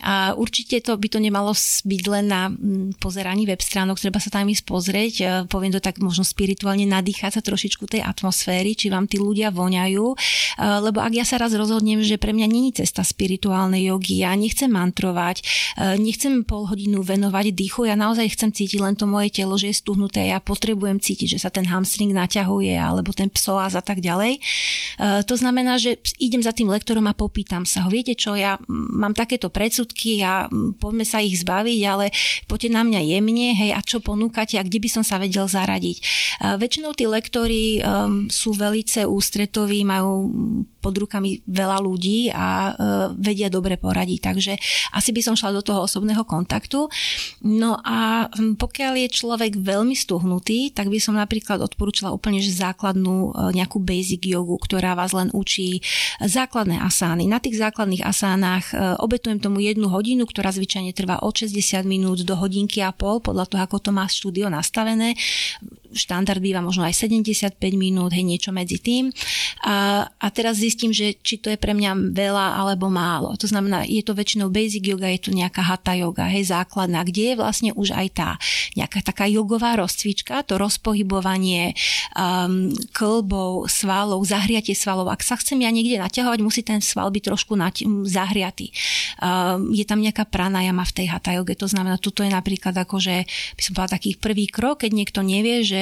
A určite to by to nemalo byť len na mm, pozeraní web stránok, treba sa tam ísť pozrieť, e, poviem to tak možno spirituálne nadýchať sa trošičku tej atmosféry, či vám tí ľudia voňajú, e, lebo ak ja sa raz rozhodnem, že pre mňa není cesta spirituálnej jogy, ja nechcem mantrovať, e, nechcem pol hodinu venovať dýchu, ja naozaj chcem cítiť len to moje telo, že je stuhnuté, ja potrebujem cítiť, že sa ten hamstring naťahuje, alebo ten psoas a tak ďalej. To znamená, že idem za tým lektorom a popýtam sa ho, viete čo, ja mám takéto predsudky poďme sa ich zbaviť, ale poďte na mňa jemne, hej, a čo ponúkate a kde by som sa vedel zaradiť. Väčšinou tí lektory um, sú velice ústretoví, majú pod rukami veľa ľudí a uh, vedia dobre poradiť, takže asi by som šla do toho osobného kontaktu. No a hm, pokiaľ je človek veľmi stuhnutý, tak by som napríklad odporúčala úplne že základnú uh, nejakú basic jogu, ktorá vás len učí základné asány. Na tých základných asánach uh, obetujem tomu jednu hodinu, ktorá zvyčajne trvá od 60 minút do hodinky a pol, podľa toho, ako to má štúdio nastavené štandard býva možno aj 75 minút, hej, niečo medzi tým. A, a teraz zistím, že či to je pre mňa veľa alebo málo. To znamená, je to väčšinou basic yoga, je to nejaká hatha yoga, hej, základná, kde je vlastne už aj tá nejaká taká jogová rozcvička, to rozpohybovanie um, klbov, svalov, zahriatie svalov. Ak sa chcem ja niekde naťahovať, musí ten sval byť trošku nati- zahriatý. Um, je tam nejaká pranajama v tej hatha yoge, to znamená, toto je napríklad akože, by som povedala, taký prvý krok, keď niekto nevie, že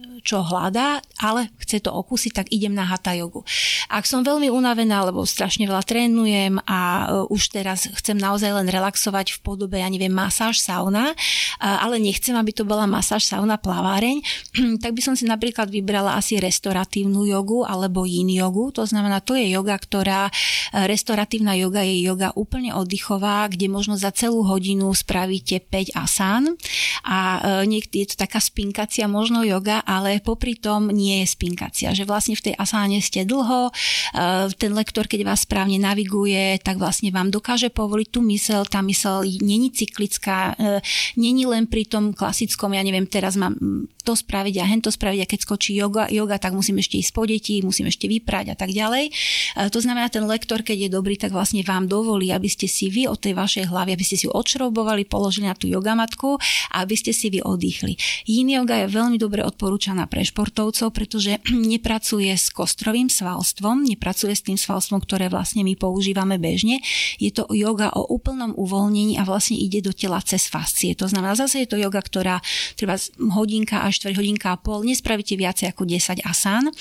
čo hľadá, ale chce to okúsiť, tak idem na hatha jogu. Ak som veľmi unavená, lebo strašne veľa trénujem a e, už teraz chcem naozaj len relaxovať v podobe, ja neviem, masáž, sauna, ale nechcem, aby to bola masáž, sauna, plaváreň, tak by som si napríklad vybrala asi restoratívnu jogu alebo yin jogu. To znamená, to je joga, ktorá, e, restoratívna joga je joga úplne oddychová, kde možno za celú hodinu spravíte 5 asán a e, niekde je to taká spinkacia možno joga, ale ale popri tom nie je spinkacia, že vlastne v tej asáne ste dlho, eh, ten lektor, keď vás správne naviguje, tak vlastne vám dokáže povoliť tú mysel, tá mysel není cyklická, eh, není len pri tom klasickom, ja neviem, teraz mám to spraviť a hento spraviť a keď skočí yoga, yoga tak musím ešte ísť po deti, musím ešte vyprať a tak ďalej. To znamená, ten lektor, keď je dobrý, tak vlastne vám dovolí, aby ste si vy od tej vašej hlavy, aby ste si ju odšroubovali, položili na tú jogamatku a aby ste si vy oddychli. Yin yoga je veľmi dobre odporúčaná pre športovcov, pretože nepracuje s kostrovým svalstvom, nepracuje s tým svalstvom, ktoré vlastne my používame bežne. Je to yoga o úplnom uvoľnení a vlastne ide do tela cez fascie. To znamená, zase je to yoga, ktorá treba hodinka až 4 hodinka a pol, nespravíte viacej ako 10 asán.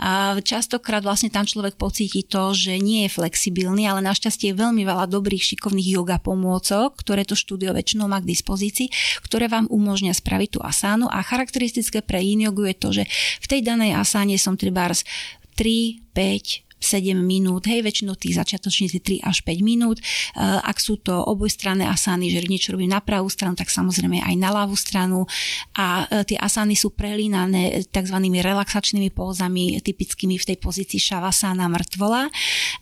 A častokrát vlastne tam človek pocíti to, že nie je flexibilný, ale našťastie je veľmi veľa dobrých šikovných yoga pomôcok, ktoré to štúdio väčšinou má k dispozícii, ktoré vám umožňa spraviť tú asánu a charakteristické pre yin je to, že v tej danej asáne som trebárs 3, 5, 7 minút, hej, väčšinou tých začiatočníci 3 až 5 minút. Eh, ak sú to obojstranné asány, že niečo robím na pravú stranu, tak samozrejme aj na ľavú stranu. A eh, tie asány sú prelínané tzv. relaxačnými pózami, typickými v tej pozícii šavasana mŕtvola.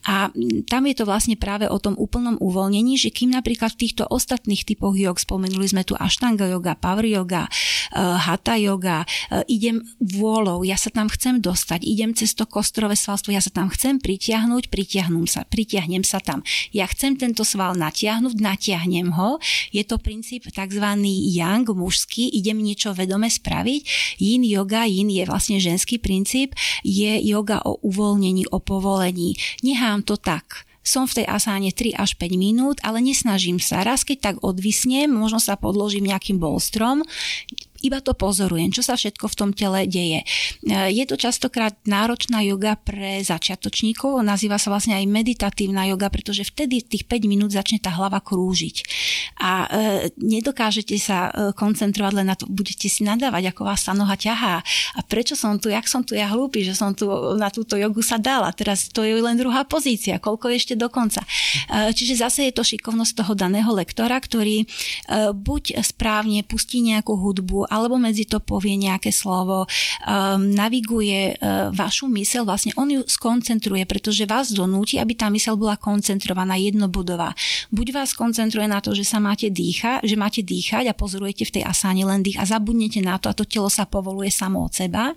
A mm, tam je to vlastne práve o tom úplnom uvoľnení, že kým napríklad v týchto ostatných typoch jog, spomenuli sme tu ashtanga yoga, power yoga, eh, hatha yoga, idem vôľou, ja sa tam chcem dostať, idem cez to kostrové svalstvo, ja sa tam chcem chcem pritiahnuť, pritiahnem sa, pritiahnem sa tam. Ja chcem tento sval natiahnuť, natiahnem ho. Je to princíp tzv. yang, mužský, idem niečo vedome spraviť. Yin yoga, yin je vlastne ženský princíp, je yoga o uvoľnení, o povolení. Nechám to tak som v tej asáne 3 až 5 minút, ale nesnažím sa. Raz keď tak odvisnem, možno sa podložím nejakým bolstrom, iba to pozorujem, čo sa všetko v tom tele deje. E, je to častokrát náročná yoga pre začiatočníkov, nazýva sa vlastne aj meditatívna yoga, pretože vtedy tých 5 minút začne tá hlava krúžiť. A e, nedokážete sa e, koncentrovať len na to, budete si nadávať, ako vás sa noha ťahá. A prečo som tu, jak som tu ja hlúpy, že som tu na túto jogu sa dala. Teraz to je len druhá pozícia, koľko ešte do konca. E, čiže zase je to šikovnosť toho daného lektora, ktorý buď správne pustí nejakú hudbu, alebo medzi to povie nejaké slovo, um, naviguje uh, vašu mysel, vlastne on ju skoncentruje, pretože vás donúti, aby tá mysel bola koncentrovaná, jednobodová. Buď vás koncentruje na to, že sa máte dýchať, že máte dýchať a pozorujete v tej asáne len dých a zabudnete na to a to telo sa povoluje samo od seba, uh,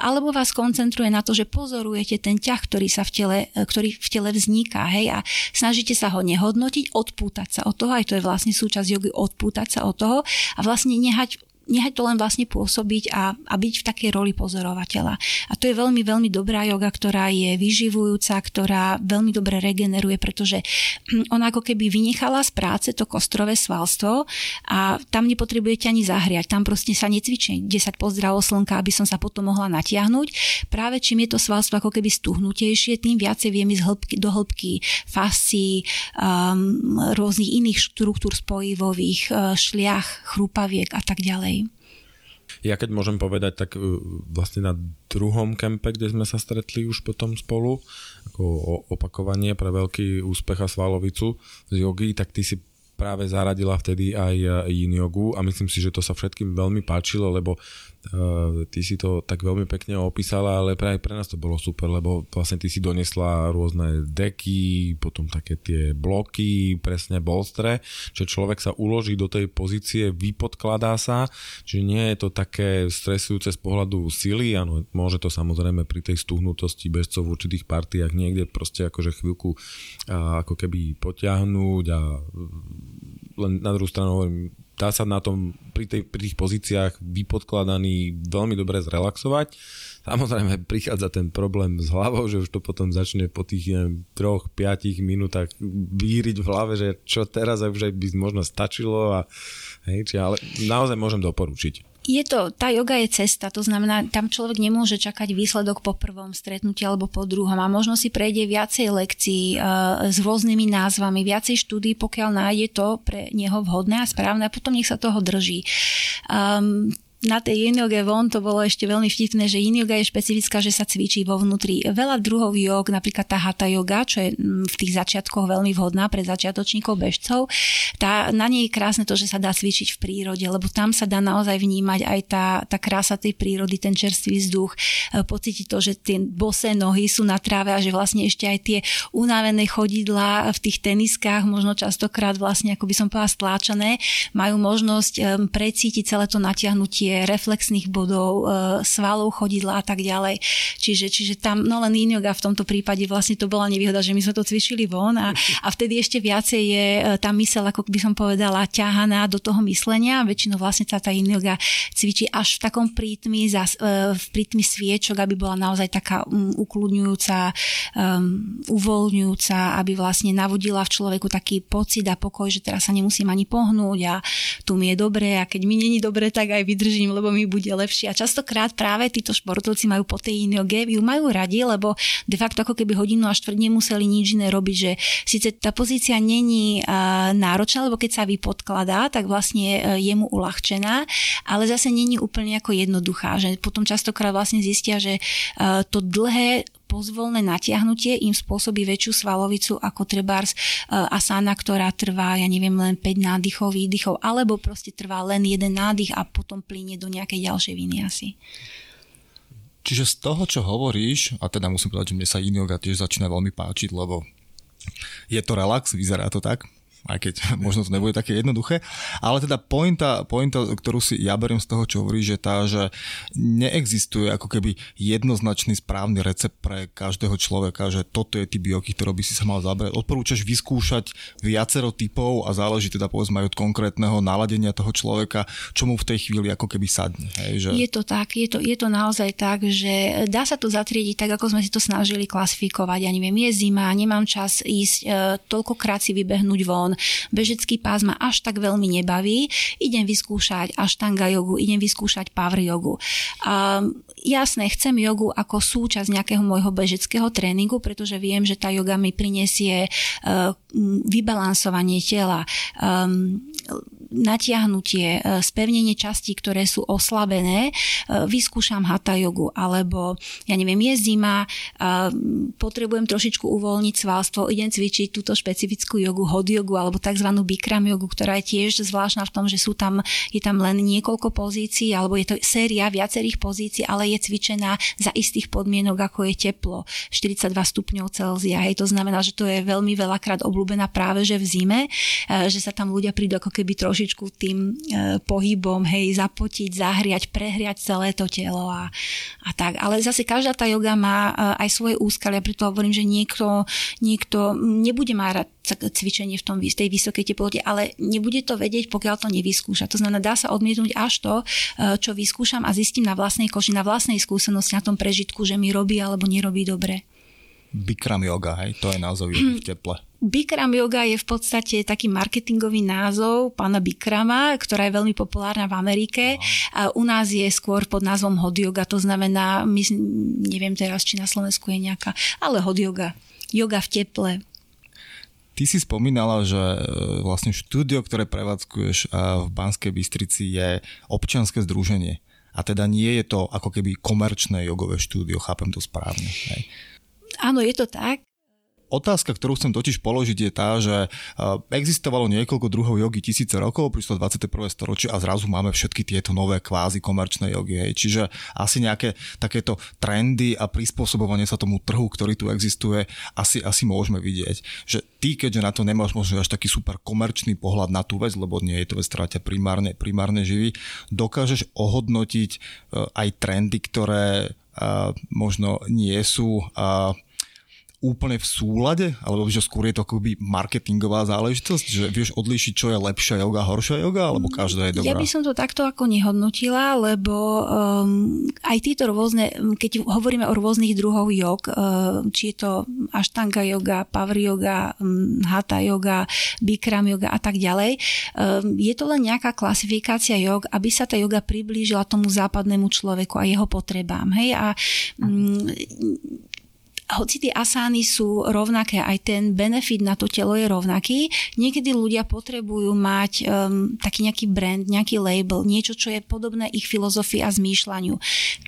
alebo vás koncentruje na to, že pozorujete ten ťah, ktorý sa v tele, uh, ktorý v tele vzniká, hej, a snažíte sa ho nehodnotiť, odpútať sa od toho, aj to je vlastne súčasť jogy, odpútať sa od toho a vlastne nehať nechať to len vlastne pôsobiť a, a byť v takej roli pozorovateľa. A to je veľmi, veľmi dobrá joga, ktorá je vyživujúca, ktorá veľmi dobre regeneruje, pretože ona ako keby vynechala z práce to kostrové svalstvo a tam nepotrebujete ani zahriať. Tam proste sa necvičí 10 pozdravov slnka, aby som sa potom mohla natiahnuť. Práve čím je to svalstvo ako keby stuhnutejšie, tým viacej viem ísť hĺbky, do hĺbky fascií, um, rôznych iných štruktúr spojivových, uh, šliach, chrúpaviek a tak ďalej. Ja keď môžem povedať, tak uh, vlastne na druhom kempe, kde sme sa stretli už potom spolu, ako opakovanie pre veľký úspech a svalovicu z jogy, tak ty si práve zaradila vtedy aj yin jogu a myslím si, že to sa všetkým veľmi páčilo, lebo ty si to tak veľmi pekne opísala, ale aj pre nás to bolo super, lebo vlastne ty si donesla rôzne deky, potom také tie bloky, presne bolstre, že človek sa uloží do tej pozície, vypodkladá sa, čiže nie je to také stresujúce z pohľadu sily, áno, môže to samozrejme pri tej stuhnutosti bežcov v určitých partiách niekde proste akože chvíľku uh, ako keby potiahnuť a len na druhú stranu hovorím, dá sa na tom pri, tej, pri tých pozíciách vypodkladaný veľmi dobre zrelaxovať. Samozrejme prichádza ten problém s hlavou, že už to potom začne po tých neviem, troch, piatich minútach víriť v hlave, že čo teraz už aj by možno stačilo a hej, či, ale naozaj môžem doporučiť je to, tá yoga je cesta, to znamená, tam človek nemôže čakať výsledok po prvom stretnutí alebo po druhom a možno si prejde viacej lekcií uh, s rôznymi názvami, viacej štúdí, pokiaľ nájde to pre neho vhodné a správne a potom nech sa toho drží. Um, na tej yin yoga von to bolo ešte veľmi vtipné, že yin je špecifická, že sa cvičí vo vnútri. Veľa druhov jog, napríklad tá hatha yoga, čo je mm, v tých začiatkoch veľmi vhodná pre začiatočníkov bežcov, tá, na nej je krásne to, že sa dá cvičiť v prírode, lebo tam sa dá naozaj vnímať aj tá, tá krása tej prírody, ten čerstvý vzduch, e, pocítiť to, že tie bosé nohy sú na tráve a že vlastne ešte aj tie unavené chodidlá v tých teniskách, možno častokrát vlastne, ako by som povedala, stláčané, majú možnosť precítiť celé to natiahnutie reflexných bodov, e, svalov chodidla a tak ďalej. Čiže, čiže tam, no len yin v tomto prípade vlastne to bola nevýhoda, že my sme to cvičili von a, a vtedy ešte viacej je e, tá mysel, ako by som povedala, ťahaná do toho myslenia. Väčšinou vlastne sa tá yin cvičí až v takom prítmi, e, v prítmi sviečok, aby bola naozaj taká um, ukludňujúca, um, uvoľňujúca, aby vlastne navodila v človeku taký pocit a pokoj, že teraz sa nemusím ani pohnúť a tu mi je dobre a keď mi není dobre, tak aj vydržím cvičím, lebo mi bude lepšie. A častokrát práve títo športovci majú joge, ju majú radi, lebo de facto ako keby hodinu až štvrť nemuseli nič iné robiť, že síce tá pozícia není náročná, lebo keď sa vypodkladá, tak vlastne e, je mu uľahčená, ale zase není úplne ako jednoduchá, že potom častokrát vlastne zistia, že e, to dlhé pozvolné natiahnutie im spôsobí väčšiu svalovicu ako trebárs e, asana, ktorá trvá, ja neviem, len 5 nádychov, výdychov, alebo proste trvá len jeden nádych a potom plíne do nejakej ďalšej asi. Čiže z toho, čo hovoríš, a teda musím povedať, že mne sa yin yoga tiež začína veľmi páčiť, lebo je to relax, vyzerá to tak, aj keď možno to nebude také jednoduché. Ale teda pointa, pointa, ktorú si ja beriem z toho, čo hovorí, že tá, že neexistuje ako keby jednoznačný správny recept pre každého človeka, že toto je typ joky, ktorý by si sa mal zabrať. Odporúčaš vyskúšať viacero typov a záleží teda povedzme aj od konkrétneho naladenia toho človeka, čo mu v tej chvíli ako keby sadne. Hej, že... Je to tak, je to, je to naozaj tak, že dá sa to zatriediť tak, ako sme si to snažili klasifikovať. Ja neviem, je zima, nemám čas ísť e, toľkokrát si vybehnúť von, bežecký pás ma až tak veľmi nebaví, idem vyskúšať aštanga jogu, idem vyskúšať power jogu. A jasné, chcem jogu ako súčasť nejakého môjho bežeckého tréningu, pretože viem, že tá joga mi prinesie uh, vybalansovanie tela, um, natiahnutie, e, spevnenie častí, ktoré sú oslabené, e, vyskúšam hatha jogu, alebo ja neviem, je zima, potrebujem trošičku uvoľniť svalstvo, idem cvičiť túto špecifickú jogu, hot jogu alebo tzv. bikram jogu, ktorá je tiež zvláštna v tom, že sú tam, je tam len niekoľko pozícií, alebo je to séria viacerých pozícií, ale je cvičená za istých podmienok, ako je teplo, 42 stupňov Celzia. Hej, to znamená, že to je veľmi veľakrát obľúbená práve že v zime, e, že sa tam ľudia prídu ako keby trošičku tým e, pohybom, hej, zapotiť, zahriať, prehriať celé to telo a, a tak. Ale zase každá tá joga má e, aj svoje úskalia, preto hovorím, že niekto, niekto nebude mať cvičenie v tom, tej vysokej teplote, ale nebude to vedieť, pokiaľ to nevyskúša. To znamená, dá sa odmietnúť až to, čo vyskúšam a zistím na vlastnej koži, na vlastnej skúsenosti, na tom prežitku, že mi robí alebo nerobí dobre. Bikram yoga, hej, to je názov v teple. Bikram yoga je v podstate taký marketingový názov pána Bikrama, ktorá je veľmi populárna v Amerike. A u nás je skôr pod názvom hot yoga, to znamená, my, neviem teraz, či na Slovensku je nejaká, ale hot yoga. Yoga v teple. Ty si spomínala, že e, vlastne štúdio, ktoré prevádzkuješ v Banskej Bystrici je občianske združenie. A teda nie je to ako keby komerčné jogové štúdio, chápem to správne. Hej. Áno, je to tak. Otázka, ktorú chcem totiž položiť je tá, že existovalo niekoľko druhov jogy tisíce rokov, prišlo 21. storočie a zrazu máme všetky tieto nové kvázi komerčné jogy. Hej. Čiže asi nejaké takéto trendy a prispôsobovanie sa tomu trhu, ktorý tu existuje, asi, asi môžeme vidieť. Že ty, keďže na to nemáš možno až taký super komerčný pohľad na tú vec, lebo nie je to vec, ktorá ťa primárne, primárne živí, dokážeš ohodnotiť e, aj trendy, ktoré možno nie sú úplne v súlade, alebo že skôr je to akoby marketingová záležitosť, že vieš odlíšiť, čo je lepšia joga, horšia joga, alebo každá je dobrá? Ja by som to takto ako nehodnotila, lebo um, aj tieto rôzne, keď hovoríme o rôznych druhoch jog, um, či je to ashtanga yoga, power yoga, um, hatha yoga, bikram yoga a tak ďalej, um, je to len nejaká klasifikácia jog, aby sa tá yoga priblížila tomu západnému človeku a jeho potrebám. Hej? A um, hoci tie asány sú rovnaké, aj ten benefit na to telo je rovnaký, niekedy ľudia potrebujú mať um, taký nejaký brand, nejaký label, niečo, čo je podobné ich filozofii a zmýšľaniu.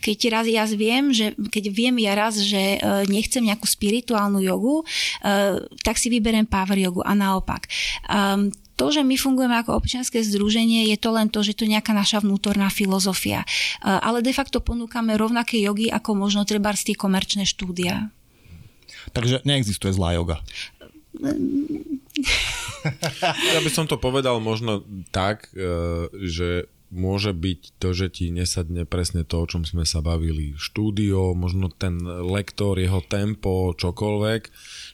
Keď raz ja viem, že keď viem ja raz, že uh, nechcem nejakú spirituálnu jogu, uh, tak si vyberiem power jogu a naopak. Um, to, že my fungujeme ako občianske združenie, je to len to, že to je nejaká naša vnútorná filozofia. Ale de facto ponúkame rovnaké jogy ako možno treba tie komerčné štúdia. Takže neexistuje zlá yoga. ja by som to povedal možno tak, e, že môže byť to, že ti nesadne presne to, o čom sme sa bavili. Štúdio, možno ten lektor, jeho tempo, čokoľvek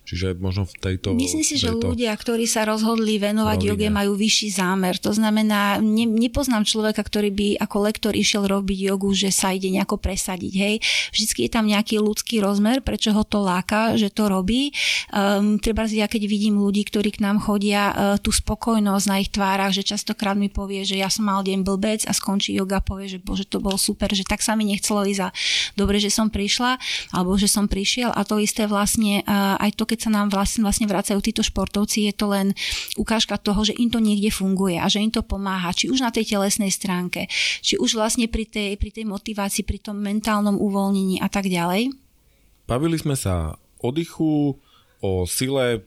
Čiže možno v tejto... Myslím si, že ľudia, ktorí sa rozhodli venovať rovine. joge, majú vyšší zámer. To znamená, ne, nepoznám človeka, ktorý by ako lektor išiel robiť jogu, že sa ide nejako presadiť. Hej. Vždycky je tam nejaký ľudský rozmer, prečo ho to láka, že to robí. Um, treba ja keď vidím ľudí, ktorí k nám chodia, uh, tú spokojnosť na ich tvárach, že častokrát mi povie, že ja som mal deň blbec a skončí joga, povie, že bože, to bolo super, že tak sa mi nechcelo ísť a dobre, že som prišla, alebo že som prišiel a to isté vlastne uh, aj to, keď sa nám vlastne, vlastne vracajú títo športovci, je to len ukážka toho, že im to niekde funguje a že im to pomáha, či už na tej telesnej stránke, či už vlastne pri tej, pri tej motivácii, pri tom mentálnom uvoľnení a tak ďalej. Bavili sme sa o dychu, o sile,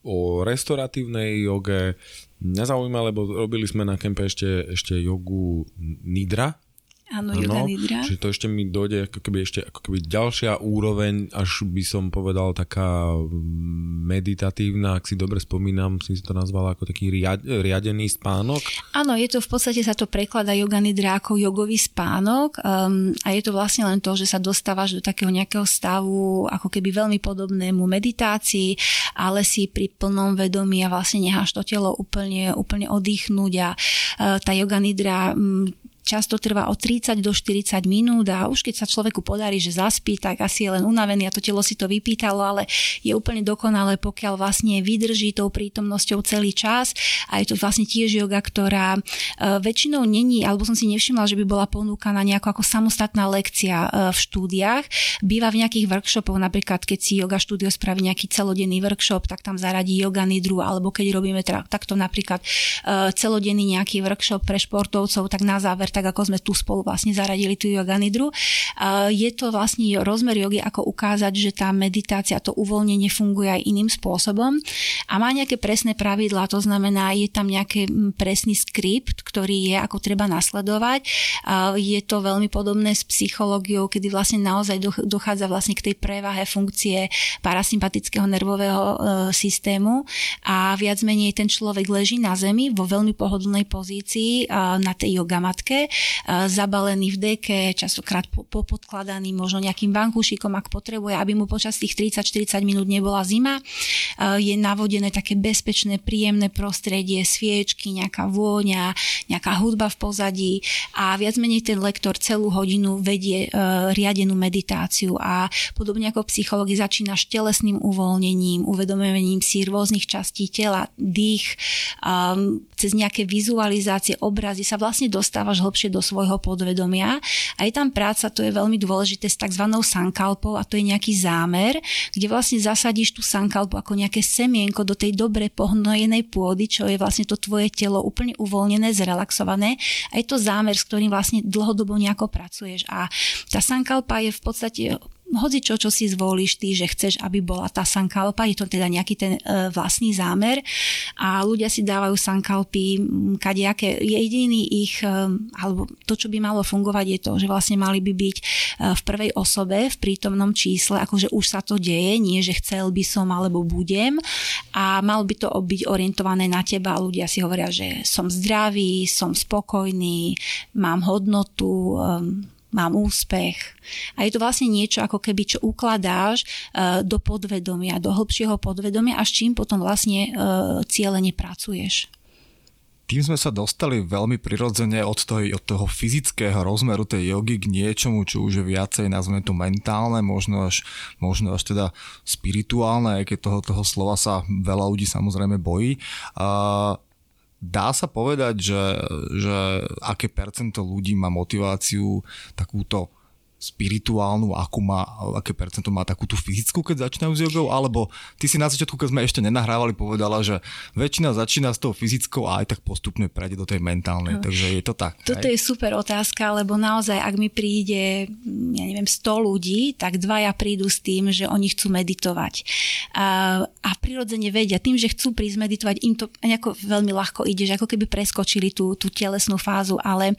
o restoratívnej joge. Mňa zaujíma, lebo robili sme na kempe ešte, ešte jogu Nidra, Áno, yoga nidra. Čiže to ešte mi dojde ako keby ešte ako keby ďalšia úroveň, až by som povedal taká meditatívna, ak si dobre spomínam, si to nazvala ako taký riad, riadený spánok. Áno, je to v podstate sa to prekladá yoga nidra ako jogový spánok um, a je to vlastne len to, že sa dostávaš do takého nejakého stavu ako keby veľmi podobnému meditácii, ale si pri plnom vedomí a vlastne necháš to telo úplne, úplne oddychnúť a uh, tá yoga nidra um, často trvá od 30 do 40 minút a už keď sa človeku podarí, že zaspí, tak asi je len unavený a to telo si to vypýtalo, ale je úplne dokonalé, pokiaľ vlastne vydrží tou prítomnosťou celý čas a je to vlastne tiež yoga, ktorá e, väčšinou není, alebo som si nevšimla, že by bola ponúkaná nejako ako samostatná lekcia e, v štúdiách. Býva v nejakých workshopoch, napríklad keď si yoga štúdio spraví nejaký celodenný workshop, tak tam zaradí yoga nidru, alebo keď robíme teda, takto napríklad e, celodenný nejaký workshop pre športovcov, tak na záver tak ako sme tu spolu vlastne zaradili tú yoga nidru. Je to vlastne rozmer jogy, ako ukázať, že tá meditácia, to uvoľnenie funguje aj iným spôsobom a má nejaké presné pravidlá, to znamená, je tam nejaký presný skript, ktorý je ako treba nasledovať. Je to veľmi podobné s psychológiou, kedy vlastne naozaj dochádza vlastne k tej prevahe funkcie parasympatického nervového e, systému a viac menej ten človek leží na zemi vo veľmi pohodlnej pozícii na tej zabalený v deke, častokrát popodkladaný možno nejakým vankúšikom, ak potrebuje, aby mu počas tých 30-40 minút nebola zima. Je navodené také bezpečné, príjemné prostredie, sviečky, nejaká vôňa, nejaká hudba v pozadí a viac menej ten lektor celú hodinu vedie e, riadenú meditáciu a podobne ako psychológi začína telesným uvoľnením, uvedomením si rôznych častí tela, dých, cez nejaké vizualizácie, obrazy sa vlastne dostávaš hlbšie do svojho podvedomia. A je tam práca, to je veľmi dôležité, s tzv. sankalpou a to je nejaký zámer, kde vlastne zasadíš tú sankalpu ako nejaké semienko do tej dobre pohnojenej pôdy, čo je vlastne to tvoje telo úplne uvoľnené, zrelaxované a je to zámer, s ktorým vlastne dlhodobo nejako pracuješ. A tá sankalpa je v podstate hoci čo, čo si zvolíš ty, že chceš, aby bola tá sankalpa, je to teda nejaký ten e, vlastný zámer a ľudia si dávajú sankalpy kadejaké. Jediný ich, e, alebo to, čo by malo fungovať je to, že vlastne mali by byť e, v prvej osobe, v prítomnom čísle, akože už sa to deje, nie, že chcel by som alebo budem a mal by to byť orientované na teba. Ľudia si hovoria, že som zdravý, som spokojný, mám hodnotu, e, mám úspech. A je to vlastne niečo, ako keby, čo ukladáš uh, do podvedomia, do hĺbšieho podvedomia a s čím potom vlastne uh, cieľene pracuješ. Tým sme sa dostali veľmi prirodzene od toho, od toho fyzického rozmeru tej jogy k niečomu, čo už je viacej, nazveme to mentálne, možno až, možno až teda spirituálne, aj keď toho, toho slova sa veľa ľudí samozrejme bojí. Uh, Dá sa povedať, že, že aké percento ľudí má motiváciu takúto spirituálnu, akú má, aké percento má takú tú fyzickú, keď začínajú s jogou, alebo ty si na začiatku, keď sme ešte nenahrávali, povedala, že väčšina začína s tou fyzickou a aj tak postupne prejde do tej mentálnej, no. takže je to tak. Toto aj? je super otázka, lebo naozaj, ak mi príde, ja neviem, 100 ľudí, tak dvaja prídu s tým, že oni chcú meditovať. A, a prirodzene vedia, tým, že chcú prísť meditovať, im to nejako veľmi ľahko ide, že ako keby preskočili tú, tú telesnú fázu, ale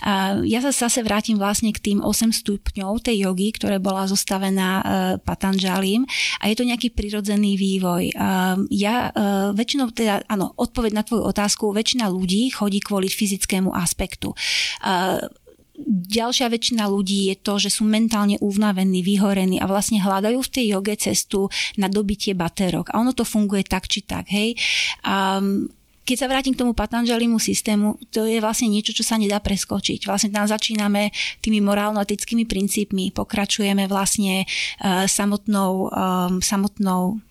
a, ja sa zase vrátim vlastne k tým 8 stup stupňov tej jogy, ktoré bola zostavená uh, Patanžalim a je to nejaký prirodzený vývoj. Uh, ja uh, väčšinou teda, áno, odpoveď na tvoju otázku, väčšina ľudí chodí kvôli fyzickému aspektu. Ďalšia väčšina ľudí je to, že sú mentálne uvnavení, vyhorení a vlastne hľadajú v tej joge cestu na dobitie baterok. A ono to funguje tak či tak, hej. Um, keď sa vrátim k tomu Patanžalimu systému, to je vlastne niečo, čo sa nedá preskočiť. Vlastne tam začíname tými morálno-etickými princípmi, pokračujeme vlastne uh, samotnou, um, samotnou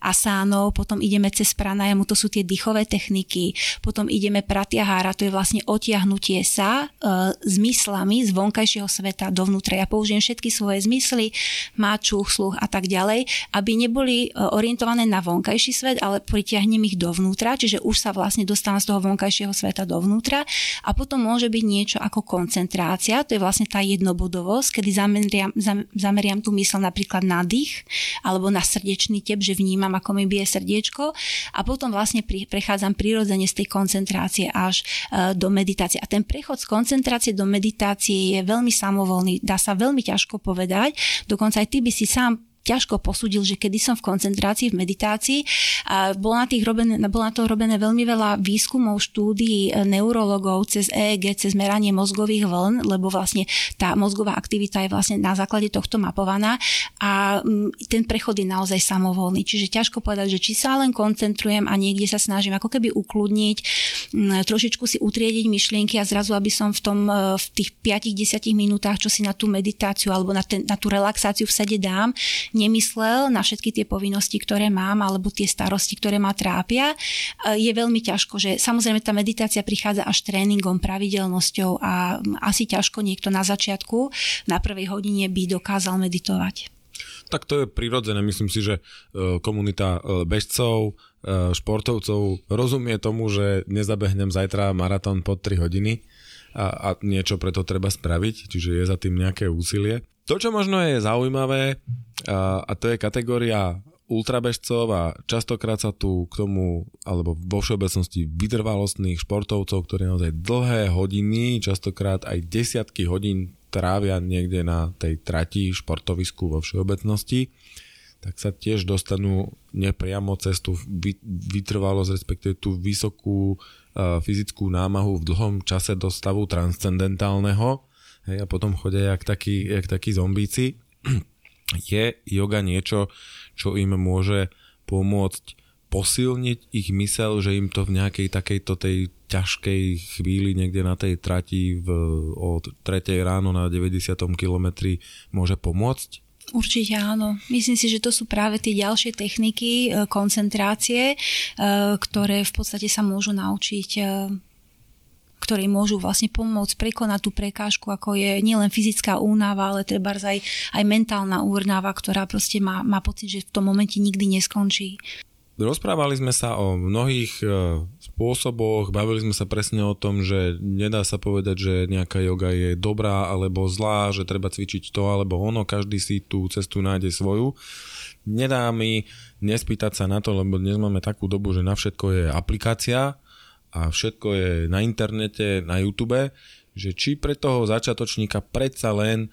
asánou, potom ideme cez pranajamu, to sú tie dýchové techniky, potom ideme pratyahára, to je vlastne otiahnutie sa e, zmyslami z vonkajšieho sveta dovnútra. Ja použijem všetky svoje zmysly, máčuch, sluch a tak ďalej, aby neboli e, orientované na vonkajší svet, ale pritiahnem ich dovnútra, čiže už sa vlastne dostávam z toho vonkajšieho sveta dovnútra a potom môže byť niečo ako koncentrácia, to je vlastne tá jednobodovosť, kedy zameriam, zameriam tú mysl napríklad na dých alebo na srdečný tep, že vnímam vnímam, ako mi bije srdiečko. A potom vlastne pri, prechádzam prirodzene z tej koncentrácie až uh, do meditácie. A ten prechod z koncentrácie do meditácie je veľmi samovolný, dá sa veľmi ťažko povedať, dokonca aj ty by si sám ťažko posúdil, že kedy som v koncentrácii, v meditácii. A bolo na, tých robené, bolo na to robené veľmi veľa výskumov, štúdií e, neurologov cez EEG, cez meranie mozgových vln, lebo vlastne tá mozgová aktivita je vlastne na základe tohto mapovaná a ten prechod je naozaj samovolný. Čiže ťažko povedať, že či sa len koncentrujem a niekde sa snažím ako keby ukludniť, trošičku si utriediť myšlienky a zrazu, aby som v, tom, e, v tých 5-10 minútach, čo si na tú meditáciu alebo na, ten, na tú relaxáciu v sede dám, nemyslel na všetky tie povinnosti, ktoré mám, alebo tie starosti, ktoré ma trápia, e, je veľmi ťažko, že samozrejme tá meditácia prichádza až tréningom, pravidelnosťou a asi ťažko niekto na začiatku, na prvej hodine by dokázal meditovať. Tak to je prirodzené. Myslím si, že e, komunita e, bežcov, športovcov rozumie tomu, že nezabehnem zajtra maratón pod 3 hodiny a, a niečo preto treba spraviť, čiže je za tým nejaké úsilie. To, čo možno je zaujímavé, a, a to je kategória ultrabežcov a častokrát sa tu k tomu, alebo vo všeobecnosti vytrvalostných športovcov, ktorí naozaj dlhé hodiny, častokrát aj desiatky hodín trávia niekde na tej trati športovisku vo všeobecnosti, tak sa tiež dostanú nepriamo cez tú vytrvalosť, respektíve tú vysokú fyzickú námahu v dlhom čase do stavu transcendentálneho, hej, a potom chodia jak takí, jak takí zombíci. Je yoga niečo, čo im môže pomôcť posilniť ich mysel, že im to v nejakej takejto tej ťažkej chvíli niekde na tej trati v, od 3. ráno na 90. kilometri môže pomôcť? Určite áno. Myslím si, že to sú práve tie ďalšie techniky e, koncentrácie, e, ktoré v podstate sa môžu naučiť ktorí môžu vlastne pomôcť prekonať tú prekážku, ako je nielen fyzická únava, ale treba aj, aj mentálna únava, ktorá proste má, má pocit, že v tom momente nikdy neskončí. Rozprávali sme sa o mnohých e, spôsoboch, bavili sme sa presne o tom, že nedá sa povedať, že nejaká joga je dobrá alebo zlá, že treba cvičiť to alebo ono, každý si tú cestu nájde svoju. Nedá mi nespýtať sa na to, lebo dnes máme takú dobu, že na všetko je aplikácia, a všetko je na internete, na YouTube, že či pre toho začiatočníka predsa len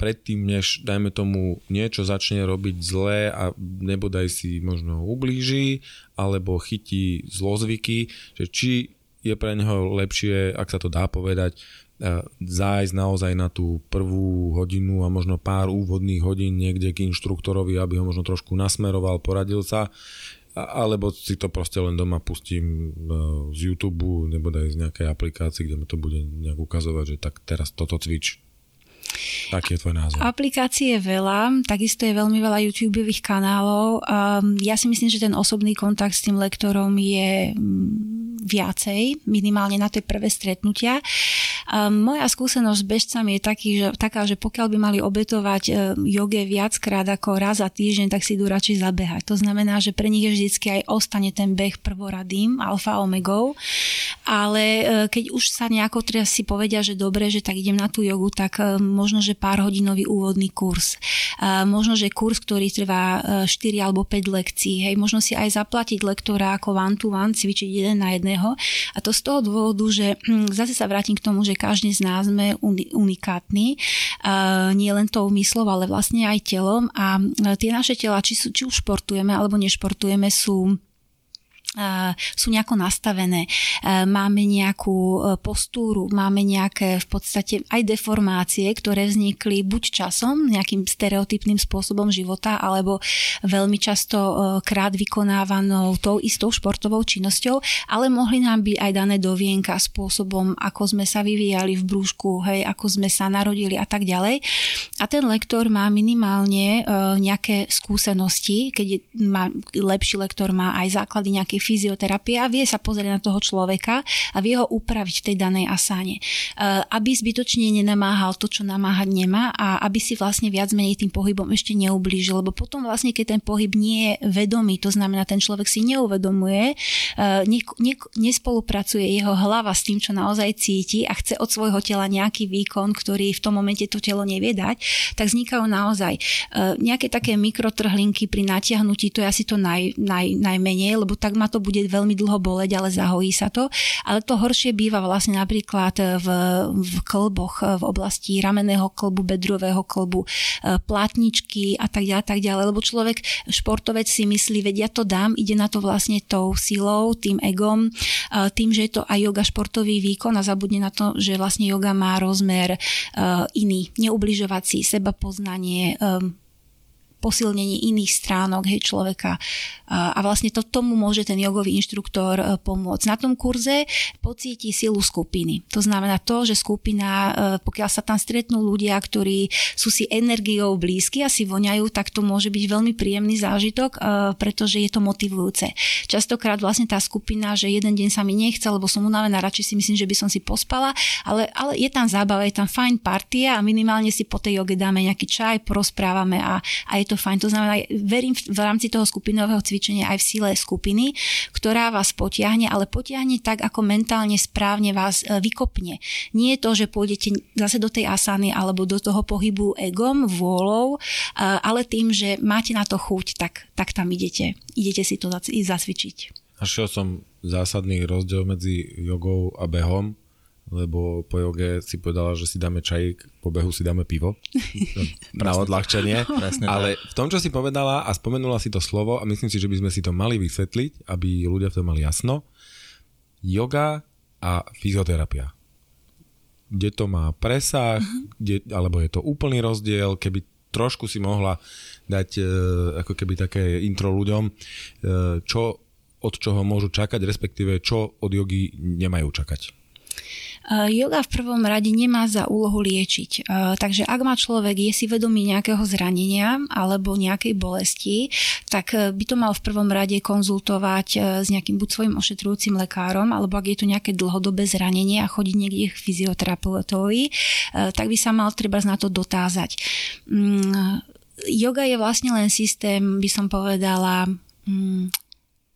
predtým, než dajme tomu niečo začne robiť zlé a nebodaj si možno ublíži alebo chytí zlozvyky, že či je pre neho lepšie, ak sa to dá povedať, e, zájsť naozaj na tú prvú hodinu a možno pár úvodných hodín niekde k inštruktorovi, aby ho možno trošku nasmeroval, poradil sa, alebo si to proste len doma pustím e, z YouTube nebo aj z nejakej aplikácie, kde mi to bude nejak ukazovať, že tak teraz toto cvič. Aký je tvoj názor? Aplikácií je veľa, takisto je veľmi veľa YouTube kanálov. Um, ja si myslím, že ten osobný kontakt s tým lektorom je mm, viacej, minimálne na tie prvé stretnutia. Um, moja skúsenosť s bežcami je taký, že, taká, že pokiaľ by mali obetovať um, joge viackrát ako raz za týždeň, tak si idú radšej zabehať. To znamená, že pre nich je vždycky aj ostane ten beh prvoradým, alfa omegou, ale uh, keď už sa nejako teda si povedia, že dobre, že tak idem na tú jogu, tak uh, možno, že pár hodinový úvodný kurz. Možno, že kurz, ktorý trvá uh, 4 alebo 5 lekcií. Hej, možno si aj zaplatiť lektora ako one to one, cvičiť jeden na jedného. A to z toho dôvodu, že hm, zase sa vrátim k tomu, že každý z nás sme unikátni, nie len tou myslou, ale vlastne aj telom a tie naše tela, či, sú, či už športujeme alebo nešportujeme, sú sú nejako nastavené, máme nejakú e, postúru, máme nejaké v podstate aj deformácie, ktoré vznikli buď časom, nejakým stereotypným spôsobom života, alebo veľmi často e, krát vykonávanou tou istou športovou činnosťou, ale mohli nám byť aj dané do vienka spôsobom, ako sme sa vyvíjali v brúšku, hej, ako sme sa narodili a tak ďalej. A ten lektor má minimálne e, nejaké skúsenosti, keď je, má, lepší lektor má aj základy nejakej fyzioterapia, vie sa pozrieť na toho človeka a vie ho upraviť v tej danej asáne. E, aby zbytočne nenamáhal to, čo namáhať nemá a aby si vlastne viac menej tým pohybom ešte neublížil, lebo potom vlastne, keď ten pohyb nie je vedomý, to znamená, ten človek si neuvedomuje, ne, ne, nespolupracuje jeho hlava s tým, čo naozaj cíti a chce od svojho tela nejaký výkon, ktorý v tom momente to telo nevie dať, tak vznikajú naozaj e, nejaké také mikrotrhlinky pri natiahnutí, to je asi to naj, naj, najmenej, lebo tak ma to bude veľmi dlho boleť, ale zahojí sa to. Ale to horšie býva vlastne napríklad v, v klboch, v oblasti ramenného klbu, bedrového klbu, e, plátničky a tak ďalej, tak ďalej, lebo človek, športovec si myslí, vedia ja to dám, ide na to vlastne tou silou, tým egom, e, tým, že je to aj yoga športový výkon a zabudne na to, že vlastne yoga má rozmer uh, iný, neubližovací, seba poznanie, posilnenie iných stránok hej, človeka. A vlastne to tomu môže ten jogový inštruktor e, pomôcť. Na tom kurze pocíti silu skupiny. To znamená to, že skupina, e, pokiaľ sa tam stretnú ľudia, ktorí sú si energiou blízky a si voňajú, tak to môže byť veľmi príjemný zážitok, e, pretože je to motivujúce. Častokrát vlastne tá skupina, že jeden deň sa mi nechce, lebo som unavená, radšej si myslím, že by som si pospala, ale, ale je tam zábava, je tam fajn partia a minimálne si po tej joge dáme nejaký čaj, porozprávame a, a je to fajn. To znamená, verím v, v rámci toho skupinového cvičenia aj v sile skupiny, ktorá vás potiahne, ale potiahne tak, ako mentálne správne vás e, vykopne. Nie je to, že pôjdete zase do tej asany alebo do toho pohybu egom, vôľou, e, ale tým, že máte na to chuť, tak, tak tam idete. Idete si to zacvičiť. Našiel som zásadný rozdiel medzi jogou a behom lebo po joge si povedala, že si dáme čaj, po behu si dáme pivo. na odľahčenie. Ale v tom, čo si povedala a spomenula si to slovo a myslím si, že by sme si to mali vysvetliť, aby ľudia v tom mali jasno. Yoga a fyzioterapia. Kde to má presah, uh-huh. kde, alebo je to úplný rozdiel, keby trošku si mohla dať e, ako keby také intro ľuďom, e, čo od čoho môžu čakať, respektíve čo od jogy nemajú čakať. Yoga v prvom rade nemá za úlohu liečiť. Takže ak má človek, je si vedomý nejakého zranenia alebo nejakej bolesti, tak e, by to mal v prvom rade konzultovať e, s nejakým buď svojim ošetrujúcim lekárom, alebo ak je to nejaké dlhodobé zranenie a chodiť niekde k fyzioterapeutovi, e, tak by sa mal treba na to dotázať. Mm, yoga je vlastne len systém, by som povedala, mm,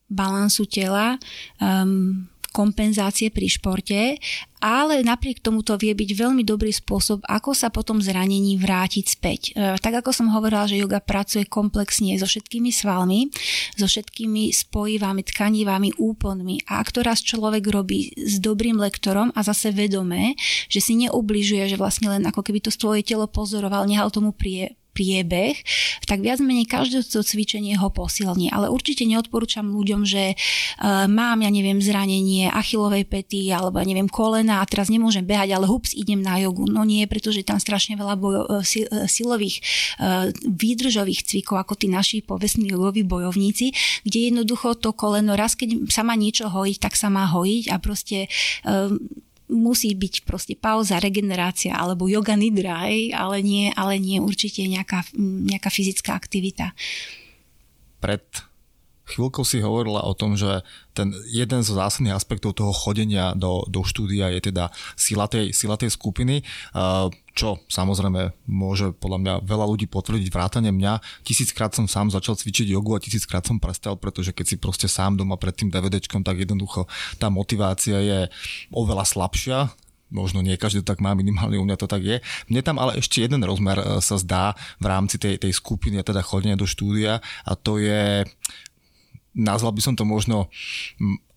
balansu tela, um, kompenzácie pri športe, ale napriek tomu to vie byť veľmi dobrý spôsob, ako sa potom zranení vrátiť späť. E, tak ako som hovorila, že yoga pracuje komplexne so všetkými svalmi, so všetkými spojivami, tkanivami, úponmi a ak to raz človek robí s dobrým lektorom a zase vedomé, že si neubližuje, že vlastne len ako keby to svoje telo pozoroval, nehal tomu prie, priebeh, tak viac menej každé to cvičenie ho posilní. Ale určite neodporúčam ľuďom, že uh, mám, ja neviem, zranenie achilovej pety alebo ja neviem kolena a teraz nemôžem behať, ale hups, idem na jogu. No nie, pretože tam strašne veľa bojo, uh, silových uh, výdržových cvikov, ako tí naši povestní jogoví bojovníci, kde jednoducho to koleno raz, keď sa má niečo hojiť, tak sa má hojiť a proste uh, musí byť proste pauza, regenerácia alebo yoga nidra, hej, ale nie, ale nie určite nejaká, nejaká fyzická aktivita. Pred chvíľkou si hovorila o tom, že ten jeden zo zásadných aspektov toho chodenia do, do štúdia je teda sila tej, sila tej skupiny, čo samozrejme môže podľa mňa veľa ľudí potvrdiť vrátane mňa. Tisíckrát som sám začal cvičiť jogu a tisíckrát som prestal, pretože keď si proste sám doma pred tým DVDčkom, tak jednoducho tá motivácia je oveľa slabšia, možno nie každý tak má, minimálne u mňa to tak je. Mne tam ale ešte jeden rozmer e, sa zdá v rámci tej, tej skupiny, teda chodenia do štúdia a to je nazval by som to možno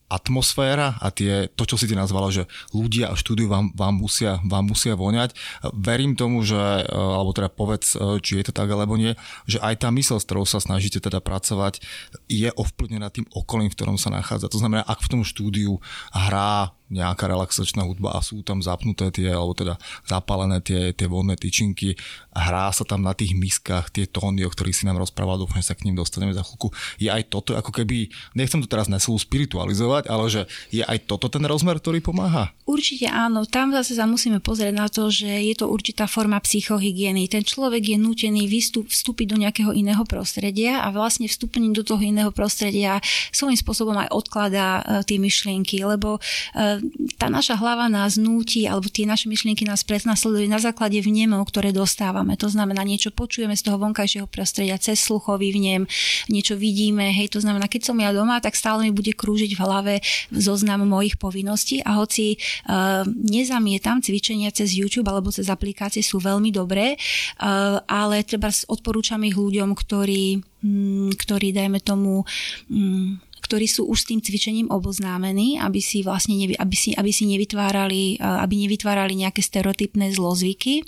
atmosféra a tie, to, čo si ty nazvala, že ľudia a štúdiu vám, vám, musia, vám musia voňať. Verím tomu, že, e, alebo teda povedz, e, či je to tak alebo nie, že aj tá mysl, s ktorou sa snažíte teda pracovať, je ovplyvnená tým okolím, v ktorom sa nachádza. To znamená, ak v tom štúdiu hrá nejaká relaxačná hudba a sú tam zapnuté tie, alebo teda zapálené tie, tie vodné tyčinky, hrá sa tam na tých miskách tie tóny, o ktorých si nám rozprával, dúfam, sa k ním dostaneme za chvíľku. Je aj toto ako keby, nechcem to teraz neslu spiritualizovať, ale že je aj toto ten rozmer, ktorý pomáha? Určite áno. Tam zase sa musíme pozrieť na to, že je to určitá forma psychohygieny. Ten človek je nútený vystup, vstúpiť do nejakého iného prostredia a vlastne vstúpením do toho iného prostredia svojím spôsobom aj odkladá uh, tie myšlienky, lebo uh, tá naša hlava nás núti, alebo tie naše myšlienky nás prenasledujú na základe vnemov, ktoré dostávame. To znamená, niečo počujeme z toho vonkajšieho prostredia, cez sluchový vnem, niečo vidíme, hej, to znamená, keď som ja doma, tak stále mi bude krúžiť v hlave zoznam mojich povinností a hoci uh, nezamietam cvičenia cez YouTube alebo cez aplikácie sú veľmi dobré, uh, ale treba odporúčam ich ľuďom, ktorí, um, ktorí dajme tomu um, ktorí sú už s tým cvičením oboznámení, aby si vlastne nevy, aby si, aby si nevytvárali, aby nevytvárali nejaké stereotypné zlozvyky.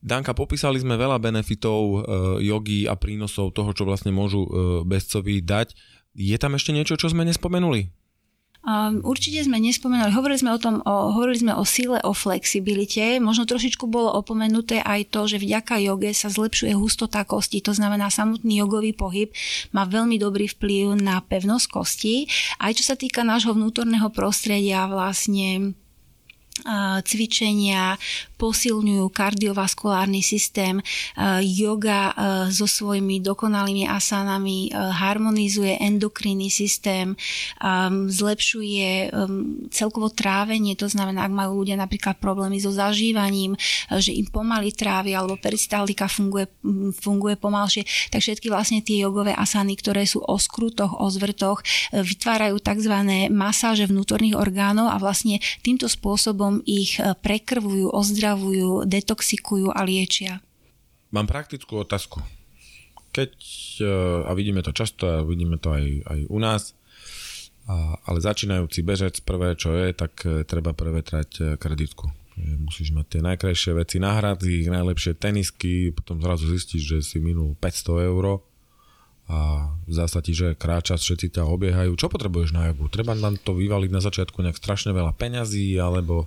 Danka, popísali sme veľa benefitov e, jogy a prínosov toho, čo vlastne môžu e, bezcovi dať. Je tam ešte niečo, čo sme nespomenuli? Um, určite sme nespomenuli, hovorili sme o tom, o, hovorili sme o sile, o flexibilite, možno trošičku bolo opomenuté aj to, že vďaka joge sa zlepšuje hustota kosti, to znamená samotný jogový pohyb má veľmi dobrý vplyv na pevnosť kosti. Aj čo sa týka nášho vnútorného prostredia, vlastne cvičenia posilňujú kardiovaskulárny systém, yoga so svojimi dokonalými asanami harmonizuje endokrinný systém, zlepšuje celkovo trávenie, to znamená, ak majú ľudia napríklad problémy so zažívaním, že im pomaly trávia alebo peristaltika funguje, funguje pomalšie, tak všetky vlastne tie jogové asany, ktoré sú o skrutoch, o zvrtoch, vytvárajú tzv. masáže vnútorných orgánov a vlastne týmto spôsobom spôsobom ich e, prekrvujú, ozdravujú, detoxikujú a liečia. Mám praktickú otázku. Keď, e, a vidíme to často a vidíme to aj, aj u nás, ale začínajúci bežec, prvé čo je, tak e, treba prevetrať kreditku. Musíš mať tie najkrajšie veci na hradzi, najlepšie tenisky, potom zrazu zistíš, že si minul 500 eur a zdá ti, že kráča, všetci ťa obiehajú. Čo potrebuješ na jogu? Treba nám to vyvaliť na začiatku nejak strašne veľa peňazí, alebo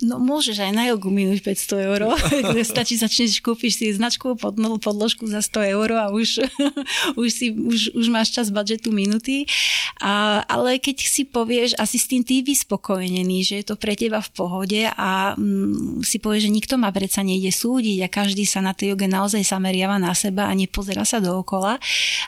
No môžeš aj na jogu minúť 500 eur. Stačí začneš, kúpiš si značkovú podložku za 100 eur a už, už, si, už, už máš čas budžetu minúty. A, ale keď si povieš, asi s tým ty vyspokojený, že je to pre teba v pohode a mm, si povieš, že nikto ma predsa nejde súdiť a každý sa na tej joge naozaj zameriava na seba a nepozera sa dookola.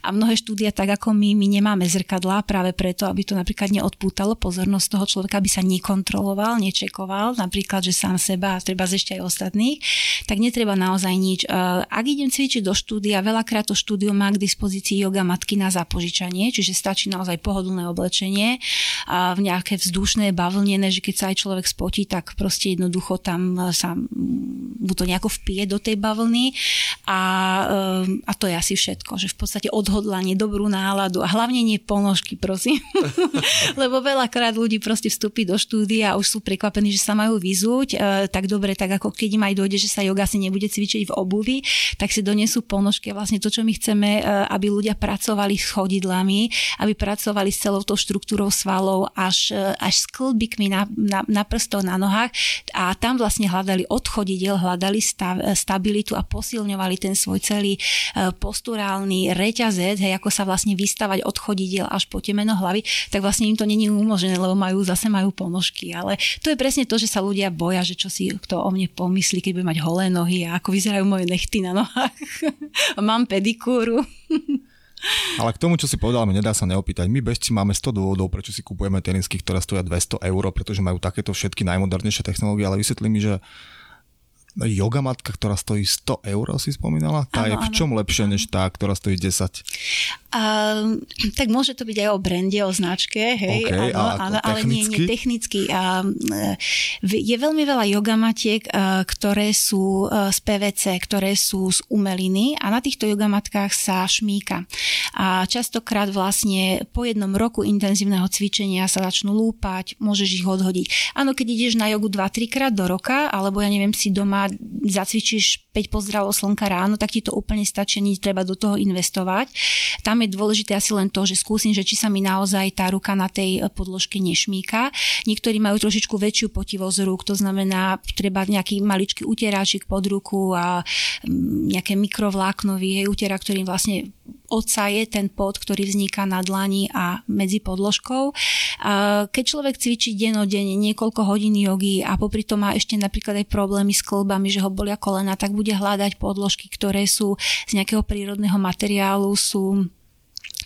A mnohé štúdia, tak ako my, my nemáme zrkadlá práve preto, aby to napríklad neodpútalo pozornosť toho človeka, aby sa nekontroloval, nečekoval, napríklad napríklad, že sám seba a treba ešte aj ostatných, tak netreba naozaj nič. Ak idem cvičiť do štúdia, veľakrát to štúdio má k dispozícii yoga matky na zapožičanie, čiže stačí naozaj pohodlné oblečenie a v nejaké vzdušné, bavlnené, že keď sa aj človek spotí, tak proste jednoducho tam sa mu to nejako vpije do tej bavlny a, ehm, a to je asi všetko, že v podstate odhodlanie, dobrú náladu a hlavne nie ponožky, prosím. Lebo veľakrát ľudí proste vstúpi do štúdia a už sú prekvapení, že sa majú vyzúť, e, tak dobre, tak ako keď im aj dojde, že sa yoga si nebude cvičiť v obuvi, tak si donesú ponožky a vlastne to, čo my chceme, e, aby ľudia pracovali s chodidlami, aby pracovali s celou tou štruktúrou svalov až, e, až s klbikmi na, na, na prstoch, na nohách a tam vlastne hľadali od chodidiel, hľadali stav, stabilitu a posilňovali ten svoj celý posturálny reťazec, hej, ako sa vlastne vystavať od chodidiel až po temeno hlavy, tak vlastne im to není umožnené, lebo majú zase majú ponožky. Ale to je presne to, že sa ľudia boja, že čo si kto o mne pomyslí, keď bude mať holé nohy a ako vyzerajú moje nechty na nohách. Mám pedikúru. Ale k tomu, čo si povedal, mi nedá sa neopýtať. My bežci máme 100 dôvodov, prečo si kupujeme tenisky, ktoré stoja 200 eur, pretože majú takéto všetky najmodernejšie technológie, ale vysvetlí mi, že yoga matka, ktorá stojí 100 eur, si spomínala? Tá ano, je v čom ano. lepšie než tá, ktorá stojí 10? Uh, tak môže to byť aj o brande, o značke, hej, okay, áno, áno, ale nie, nie technicky. Uh, je veľmi veľa yogamatiek, uh, ktoré sú uh, z PVC, ktoré sú z umeliny a na týchto yogamatkách sa šmíka. A častokrát vlastne po jednom roku intenzívneho cvičenia sa začnú lúpať, môžeš ich odhodiť. Áno, keď ideš na jogu 2-3 krát do roka, alebo ja neviem, si doma doma zacvičíš 5 pozdravov slnka ráno, tak ti to úplne stačí, nie treba do toho investovať. Tam je dôležité asi len to, že skúsim, že či sa mi naozaj tá ruka na tej podložke nešmíka. Niektorí majú trošičku väčšiu potivosť rúk, to znamená, treba nejaký maličký utieráčik pod ruku a mm, nejaké mikrovláknový utiera, ktorým vlastne je ten pot, ktorý vzniká na dlani a medzi podložkou. Keď človek cvičí denodenne niekoľko hodín jogy a popri tom má ešte napríklad aj problémy s klbami, že ho bolia kolena, tak bude hľadať podložky, ktoré sú z nejakého prírodného materiálu, sú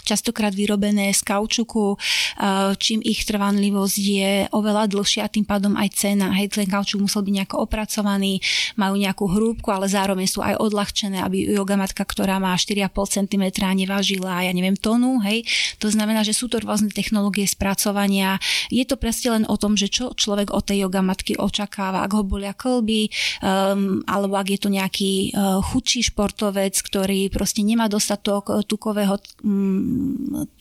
častokrát vyrobené z kaučuku, eh, čím ich trvanlivosť je oveľa dlhšia, tým pádom aj cena. Hej, ten kaučuk musel byť nejako opracovaný, majú nejakú hrúbku, ale zároveň sú aj odľahčené, aby jogamatka, ktorá má 4,5 cm nevážila, ja neviem, tonu, hej. To znamená, že sú to rôzne technológie spracovania. Je to presne len o tom, že čo človek od tej jogamatky očakáva, ak ho bolia klby, um, alebo ak je to nejaký uh, chudší športovec, ktorý proste nemá dostatok tukového um,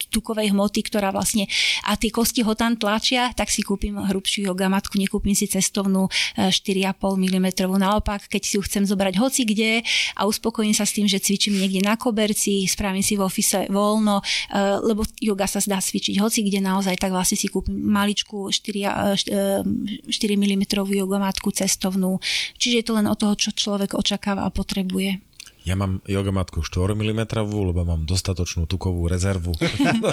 tukovej hmoty, ktorá vlastne a tie kosti ho tam tlačia, tak si kúpim hrubšiu jogamatku, nekúpim si cestovnú 4,5 mm. Naopak, keď si ju chcem zobrať hoci kde a uspokojím sa s tým, že cvičím niekde na koberci, spravím si v ofise voľno, e, lebo yoga sa dá cvičiť hoci kde naozaj, tak vlastne si kúpim maličku 4, 4 mm jogamatku cestovnú. Čiže je to len o toho, čo človek očakáva a potrebuje. Ja mám jogamatku 4 mm, lebo mám dostatočnú tukovú rezervu.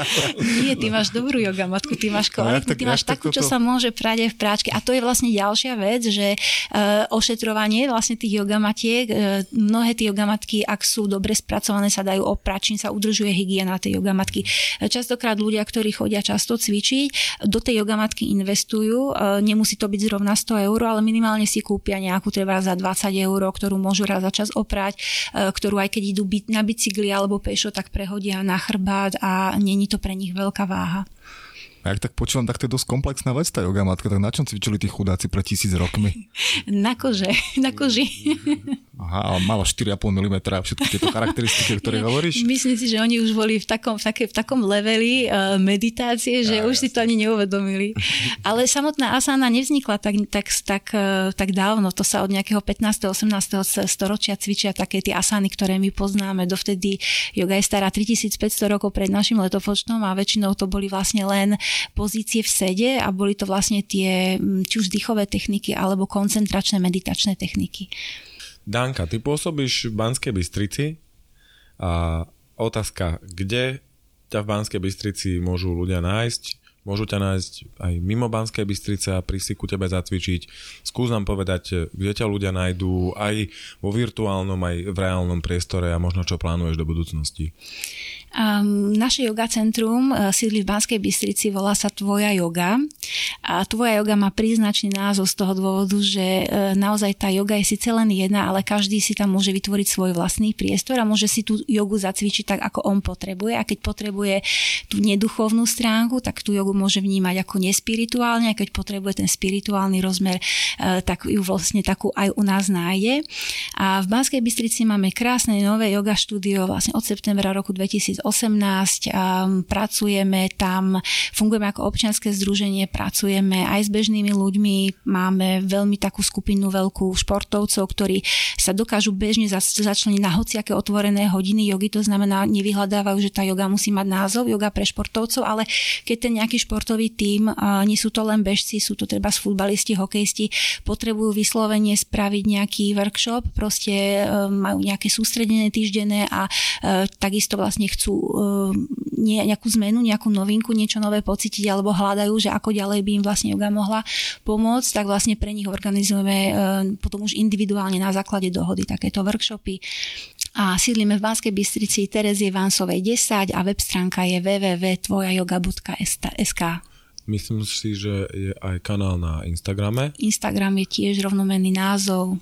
Nie, ty máš dobrú jogamatku, ty máš kvalitnú, ty máš takú, čo sa môže prať aj v práčke. A to je vlastne ďalšia vec, že uh, ošetrovanie vlastne tých jogamatiek, uh, mnohé tie jogamatky, ak sú dobre spracované, sa dajú opračiť, sa udržuje hygiena tej jogamatky. Častokrát ľudia, ktorí chodia často cvičiť, do tej jogamatky investujú, uh, nemusí to byť zrovna 100 eur, ale minimálne si kúpia nejakú treba za 20 eur, ktorú môžu raz za čas oprať ktorú aj keď idú na bicykli alebo pešo, tak prehodia na chrbát a není to pre nich veľká váha. A ak tak počúvam, tak to je dosť komplexná vec, tá yoga matka. Tak na čom cvičili tí chudáci pred tisíc rokmi? na kože, na koži. Aha, ale malo 4,5 mm a všetky tieto charakteristiky, ktoré hovoríš? Myslím si, že oni už boli v takom, v také, v takom leveli uh, meditácie, že ja, už jasne. si to ani neuvedomili. Ale samotná asana nevznikla tak, tak, tak, uh, tak dávno. To sa od nejakého 15. 18. storočia cvičia také tie asany, ktoré my poznáme. Dovtedy yoga je stará 3500 rokov pred našim letopočtom a väčšinou to boli vlastne len pozície v sede a boli to vlastne tie či už dýchové techniky alebo koncentračné meditačné techniky. Danka, ty pôsobíš v Banskej Bystrici a otázka, kde ťa v Banskej Bystrici môžu ľudia nájsť? Môžu ťa nájsť aj mimo Banskej Bystrice a prísť si ku tebe zacvičiť. Skús nám povedať, kde ťa ľudia nájdú aj vo virtuálnom, aj v reálnom priestore a možno čo plánuješ do budúcnosti. Naše yoga centrum uh, sídli v Banskej Bystrici, volá sa Tvoja yoga. A Tvoja yoga má príznačný názov z toho dôvodu, že uh, naozaj tá yoga je síce len jedna, ale každý si tam môže vytvoriť svoj vlastný priestor a môže si tú jogu zacvičiť tak, ako on potrebuje. A keď potrebuje tú neduchovnú stránku, tak tú jogu môže vnímať ako nespirituálne a keď potrebuje ten spirituálny rozmer, uh, tak ju vlastne takú aj u nás nájde. A v Banskej Bystrici máme krásne nové yoga štúdio vlastne od septembra roku 2000 2018. Pracujeme tam, fungujeme ako občianske združenie, pracujeme aj s bežnými ľuďmi, máme veľmi takú skupinu veľkú športovcov, ktorí sa dokážu bežne začleniť na hociaké otvorené hodiny jogy, to znamená, nevyhľadávajú, že tá joga musí mať názov, joga pre športovcov, ale keď ten nejaký športový tím, nie sú to len bežci, sú to treba futbalisti, hokejisti, potrebujú vyslovene spraviť nejaký workshop, proste majú nejaké sústredené týždenné a takisto vlastne chcú chcú uh, nejakú zmenu, nejakú novinku, niečo nové pocítiť alebo hľadajú, že ako ďalej by im vlastne yoga mohla pomôcť, tak vlastne pre nich organizujeme uh, potom už individuálne na základe dohody takéto workshopy. A sídlime v Banskej Bystrici Terezie Vánsovej 10 a web stránka je www.tvojayoga.sk. Myslím si, že je aj kanál na Instagrame. Instagram je tiež rovnomenný názov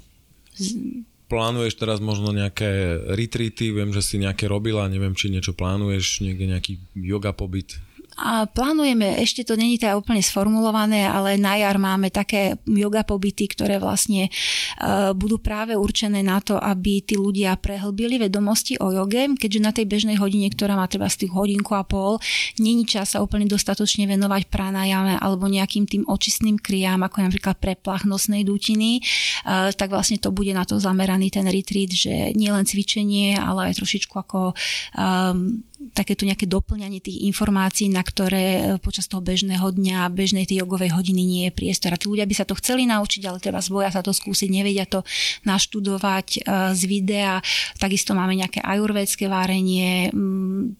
plánuješ teraz možno nejaké retreaty, viem, že si nejaké robila, neviem, či niečo plánuješ, niekde nejaký yoga pobyt? A plánujeme, ešte to není teda úplne sformulované, ale na jar máme také yoga pobyty, ktoré vlastne uh, budú práve určené na to, aby tí ľudia prehlbili vedomosti o joge, keďže na tej bežnej hodine, ktorá má treba z tých hodinku a pol, není čas sa úplne dostatočne venovať pranajame alebo nejakým tým očistným kriám, ako napríklad preplach nosnej dutiny, uh, tak vlastne to bude na to zameraný ten retreat, že nielen cvičenie, ale aj trošičku ako um, takéto nejaké doplňanie tých informácií, na ktoré e, počas toho bežného dňa, bežnej tej jogovej hodiny nie je priestor. A tí ľudia by sa to chceli naučiť, ale treba zboja sa to skúsiť, nevedia to naštudovať e, z videa. Takisto máme nejaké ajurvédske várenie.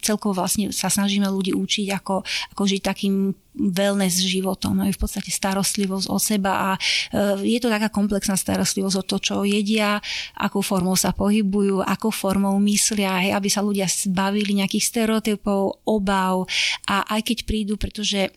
Celkovo vlastne sa snažíme ľudí učiť, ako, ako žiť takým wellness životom, je v podstate starostlivosť o seba a e, je to taká komplexná starostlivosť o to, čo jedia, akou formou sa pohybujú, akou formou myslia, hej, aby sa ľudia zbavili nejakých stereotypov, obav. A aj keď prídu, pretože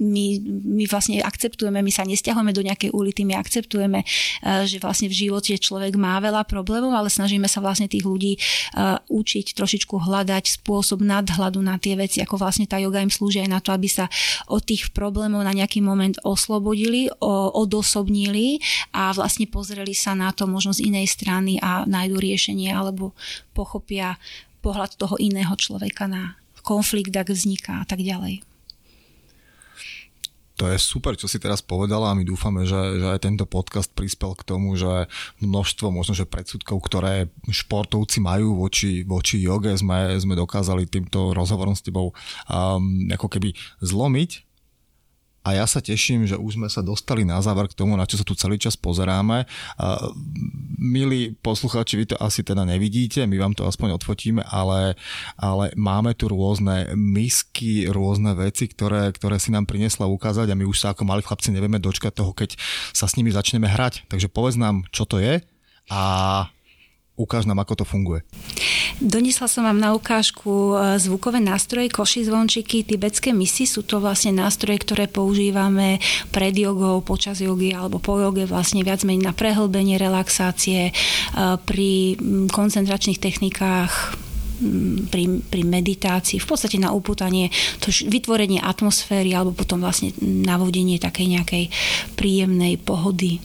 my, my vlastne akceptujeme, my sa nestiahujeme do nejakej ulity, my akceptujeme, eh, že vlastne v živote človek má veľa problémov, ale snažíme sa vlastne tých ľudí eh, učiť trošičku hľadať spôsob nadhľadu na tie veci, ako vlastne tá yoga im slúži aj na to, aby sa od tých problémov na nejaký moment oslobodili, odosobnili a vlastne pozreli sa na to možno z inej strany a nájdu riešenie alebo pochopia pohľad toho iného človeka na konflikt, ak vzniká a tak ďalej. To je super, čo si teraz povedala a my dúfame, že, že aj tento podcast prispel k tomu, že množstvo možno, že predsudkov, ktoré športovci majú voči, voči joge, sme, sme dokázali týmto rozhovorom s tebou um, ako keby zlomiť a ja sa teším, že už sme sa dostali na záver k tomu, na čo sa tu celý čas pozeráme. Milí poslucháči, vy to asi teda nevidíte, my vám to aspoň odfotíme, ale, ale máme tu rôzne misky, rôzne veci, ktoré, ktoré si nám priniesla ukázať a my už sa ako mali chlapci nevieme dočkať toho, keď sa s nimi začneme hrať. Takže povedz nám, čo to je a ukáž nám, ako to funguje. Donesla som vám na ukážku e, zvukové nástroje, koši zvončiky, tibetské misy. Sú to vlastne nástroje, ktoré používame pred jogou, počas jogy alebo po joge, vlastne viac menej na prehlbenie, relaxácie, e, pri koncentračných technikách pri, pri meditácii, v podstate na upútanie, to vytvorenie atmosféry alebo potom vlastne navodenie takej nejakej príjemnej pohody.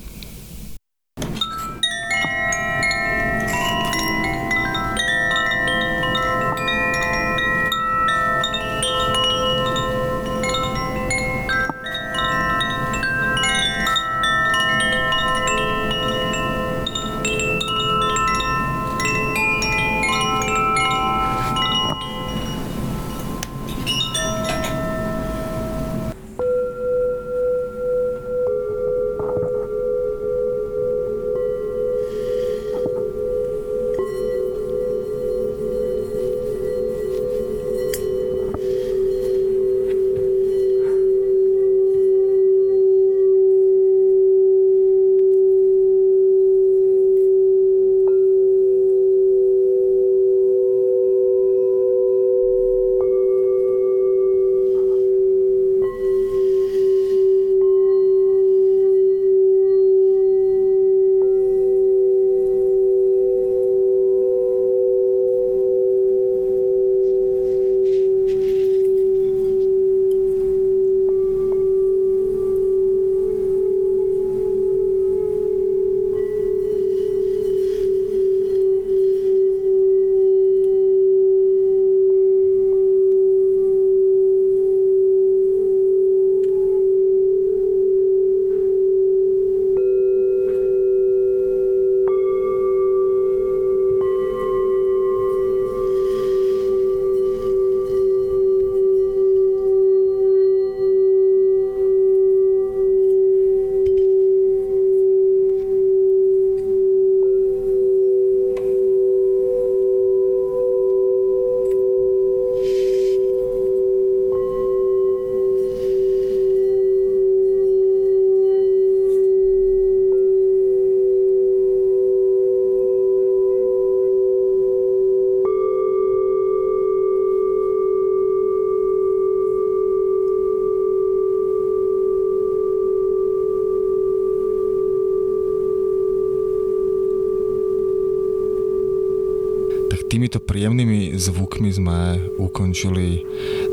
Týmito príjemnými zvukmi sme ukončili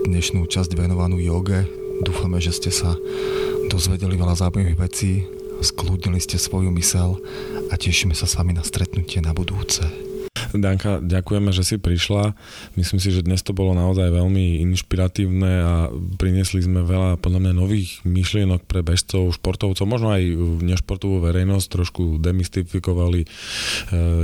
dnešnú časť venovanú joge. Dúfame, že ste sa dozvedeli veľa zaujímavých vecí, skľudnili ste svoju mysel a tešíme sa s vami na stretnutie na budúce. Danka, ďakujeme, že si prišla. Myslím si, že dnes to bolo naozaj veľmi inšpiratívne a priniesli sme veľa podľa mňa nových myšlienok pre bežcov, športovcov, možno aj nešportovú verejnosť, trošku demystifikovali e,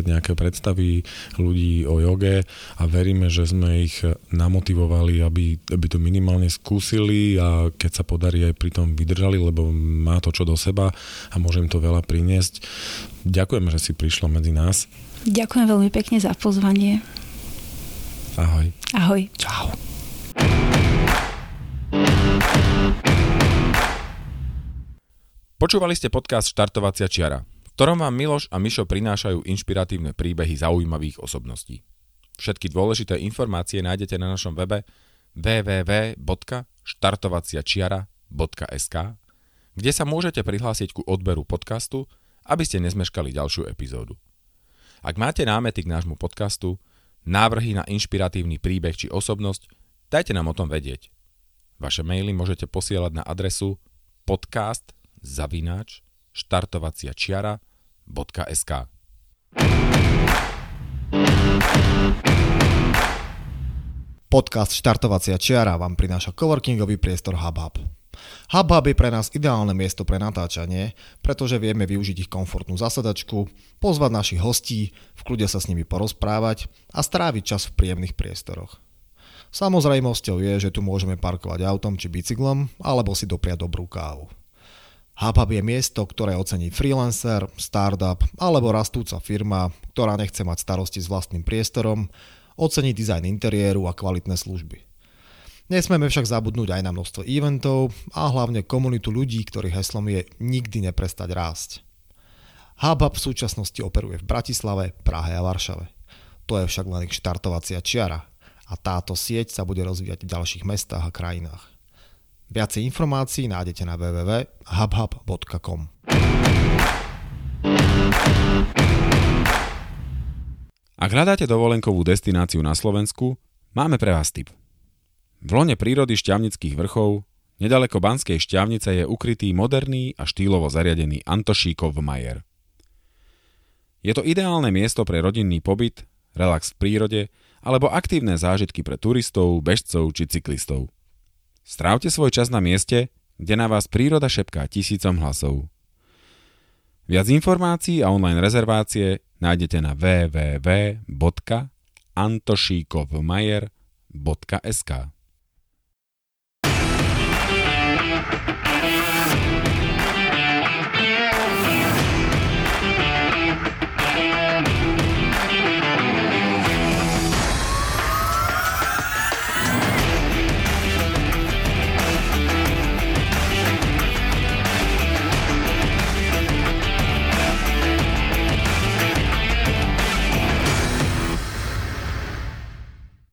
nejaké predstavy ľudí o joge a veríme, že sme ich namotivovali, aby, aby to minimálne skúsili a keď sa podarí aj pri tom vydržali, lebo má to čo do seba a môžem to veľa priniesť. Ďakujeme, že si prišla medzi nás. Ďakujem veľmi pekne za pozvanie. Ahoj. Ahoj. Čau. Počúvali ste podcast Štartovacia čiara, v ktorom vám Miloš a Mišo prinášajú inšpiratívne príbehy zaujímavých osobností. Všetky dôležité informácie nájdete na našom webe www.štartovaciačiara.sk, kde sa môžete prihlásiť ku odberu podcastu, aby ste nezmeškali ďalšiu epizódu. Ak máte námety k nášmu podcastu, návrhy na inšpiratívny príbeh či osobnosť, dajte nám o tom vedieť. Vaše maily môžete posielať na adresu podcast zavináč štartovacia čiara.sk Podcast Štartovacia čiara vám prináša coworkingový priestor HubHub. HubHub je pre nás ideálne miesto pre natáčanie, pretože vieme využiť ich komfortnú zasadačku, pozvať našich hostí, v kľude sa s nimi porozprávať a stráviť čas v príjemných priestoroch. Samozrejmosťou je, že tu môžeme parkovať autom či bicyklom, alebo si dopriať dobrú kávu. HubHub je miesto, ktoré ocení freelancer, startup alebo rastúca firma, ktorá nechce mať starosti s vlastným priestorom, ocení dizajn interiéru a kvalitné služby. Nesmieme však zabudnúť aj na množstvo eventov a hlavne komunitu ľudí, ktorých heslom je nikdy neprestať rásť. HubHub v súčasnosti operuje v Bratislave, Prahe a Varšave. To je však len ich štartovacia čiara a táto sieť sa bude rozvíjať v ďalších mestách a krajinách. Viacej informácií nájdete na www.hubhub.com. Ak hľadáte dovolenkovú destináciu na Slovensku, máme pre vás tip – v lone prírody šťavnických vrchov, nedaleko Banskej šťavnice je ukrytý moderný a štýlovo zariadený Antošíkov majer. Je to ideálne miesto pre rodinný pobyt, relax v prírode alebo aktívne zážitky pre turistov, bežcov či cyklistov. Strávte svoj čas na mieste, kde na vás príroda šepká tisícom hlasov. Viac informácií a online rezervácie nájdete na www.antošíkovmajer.sk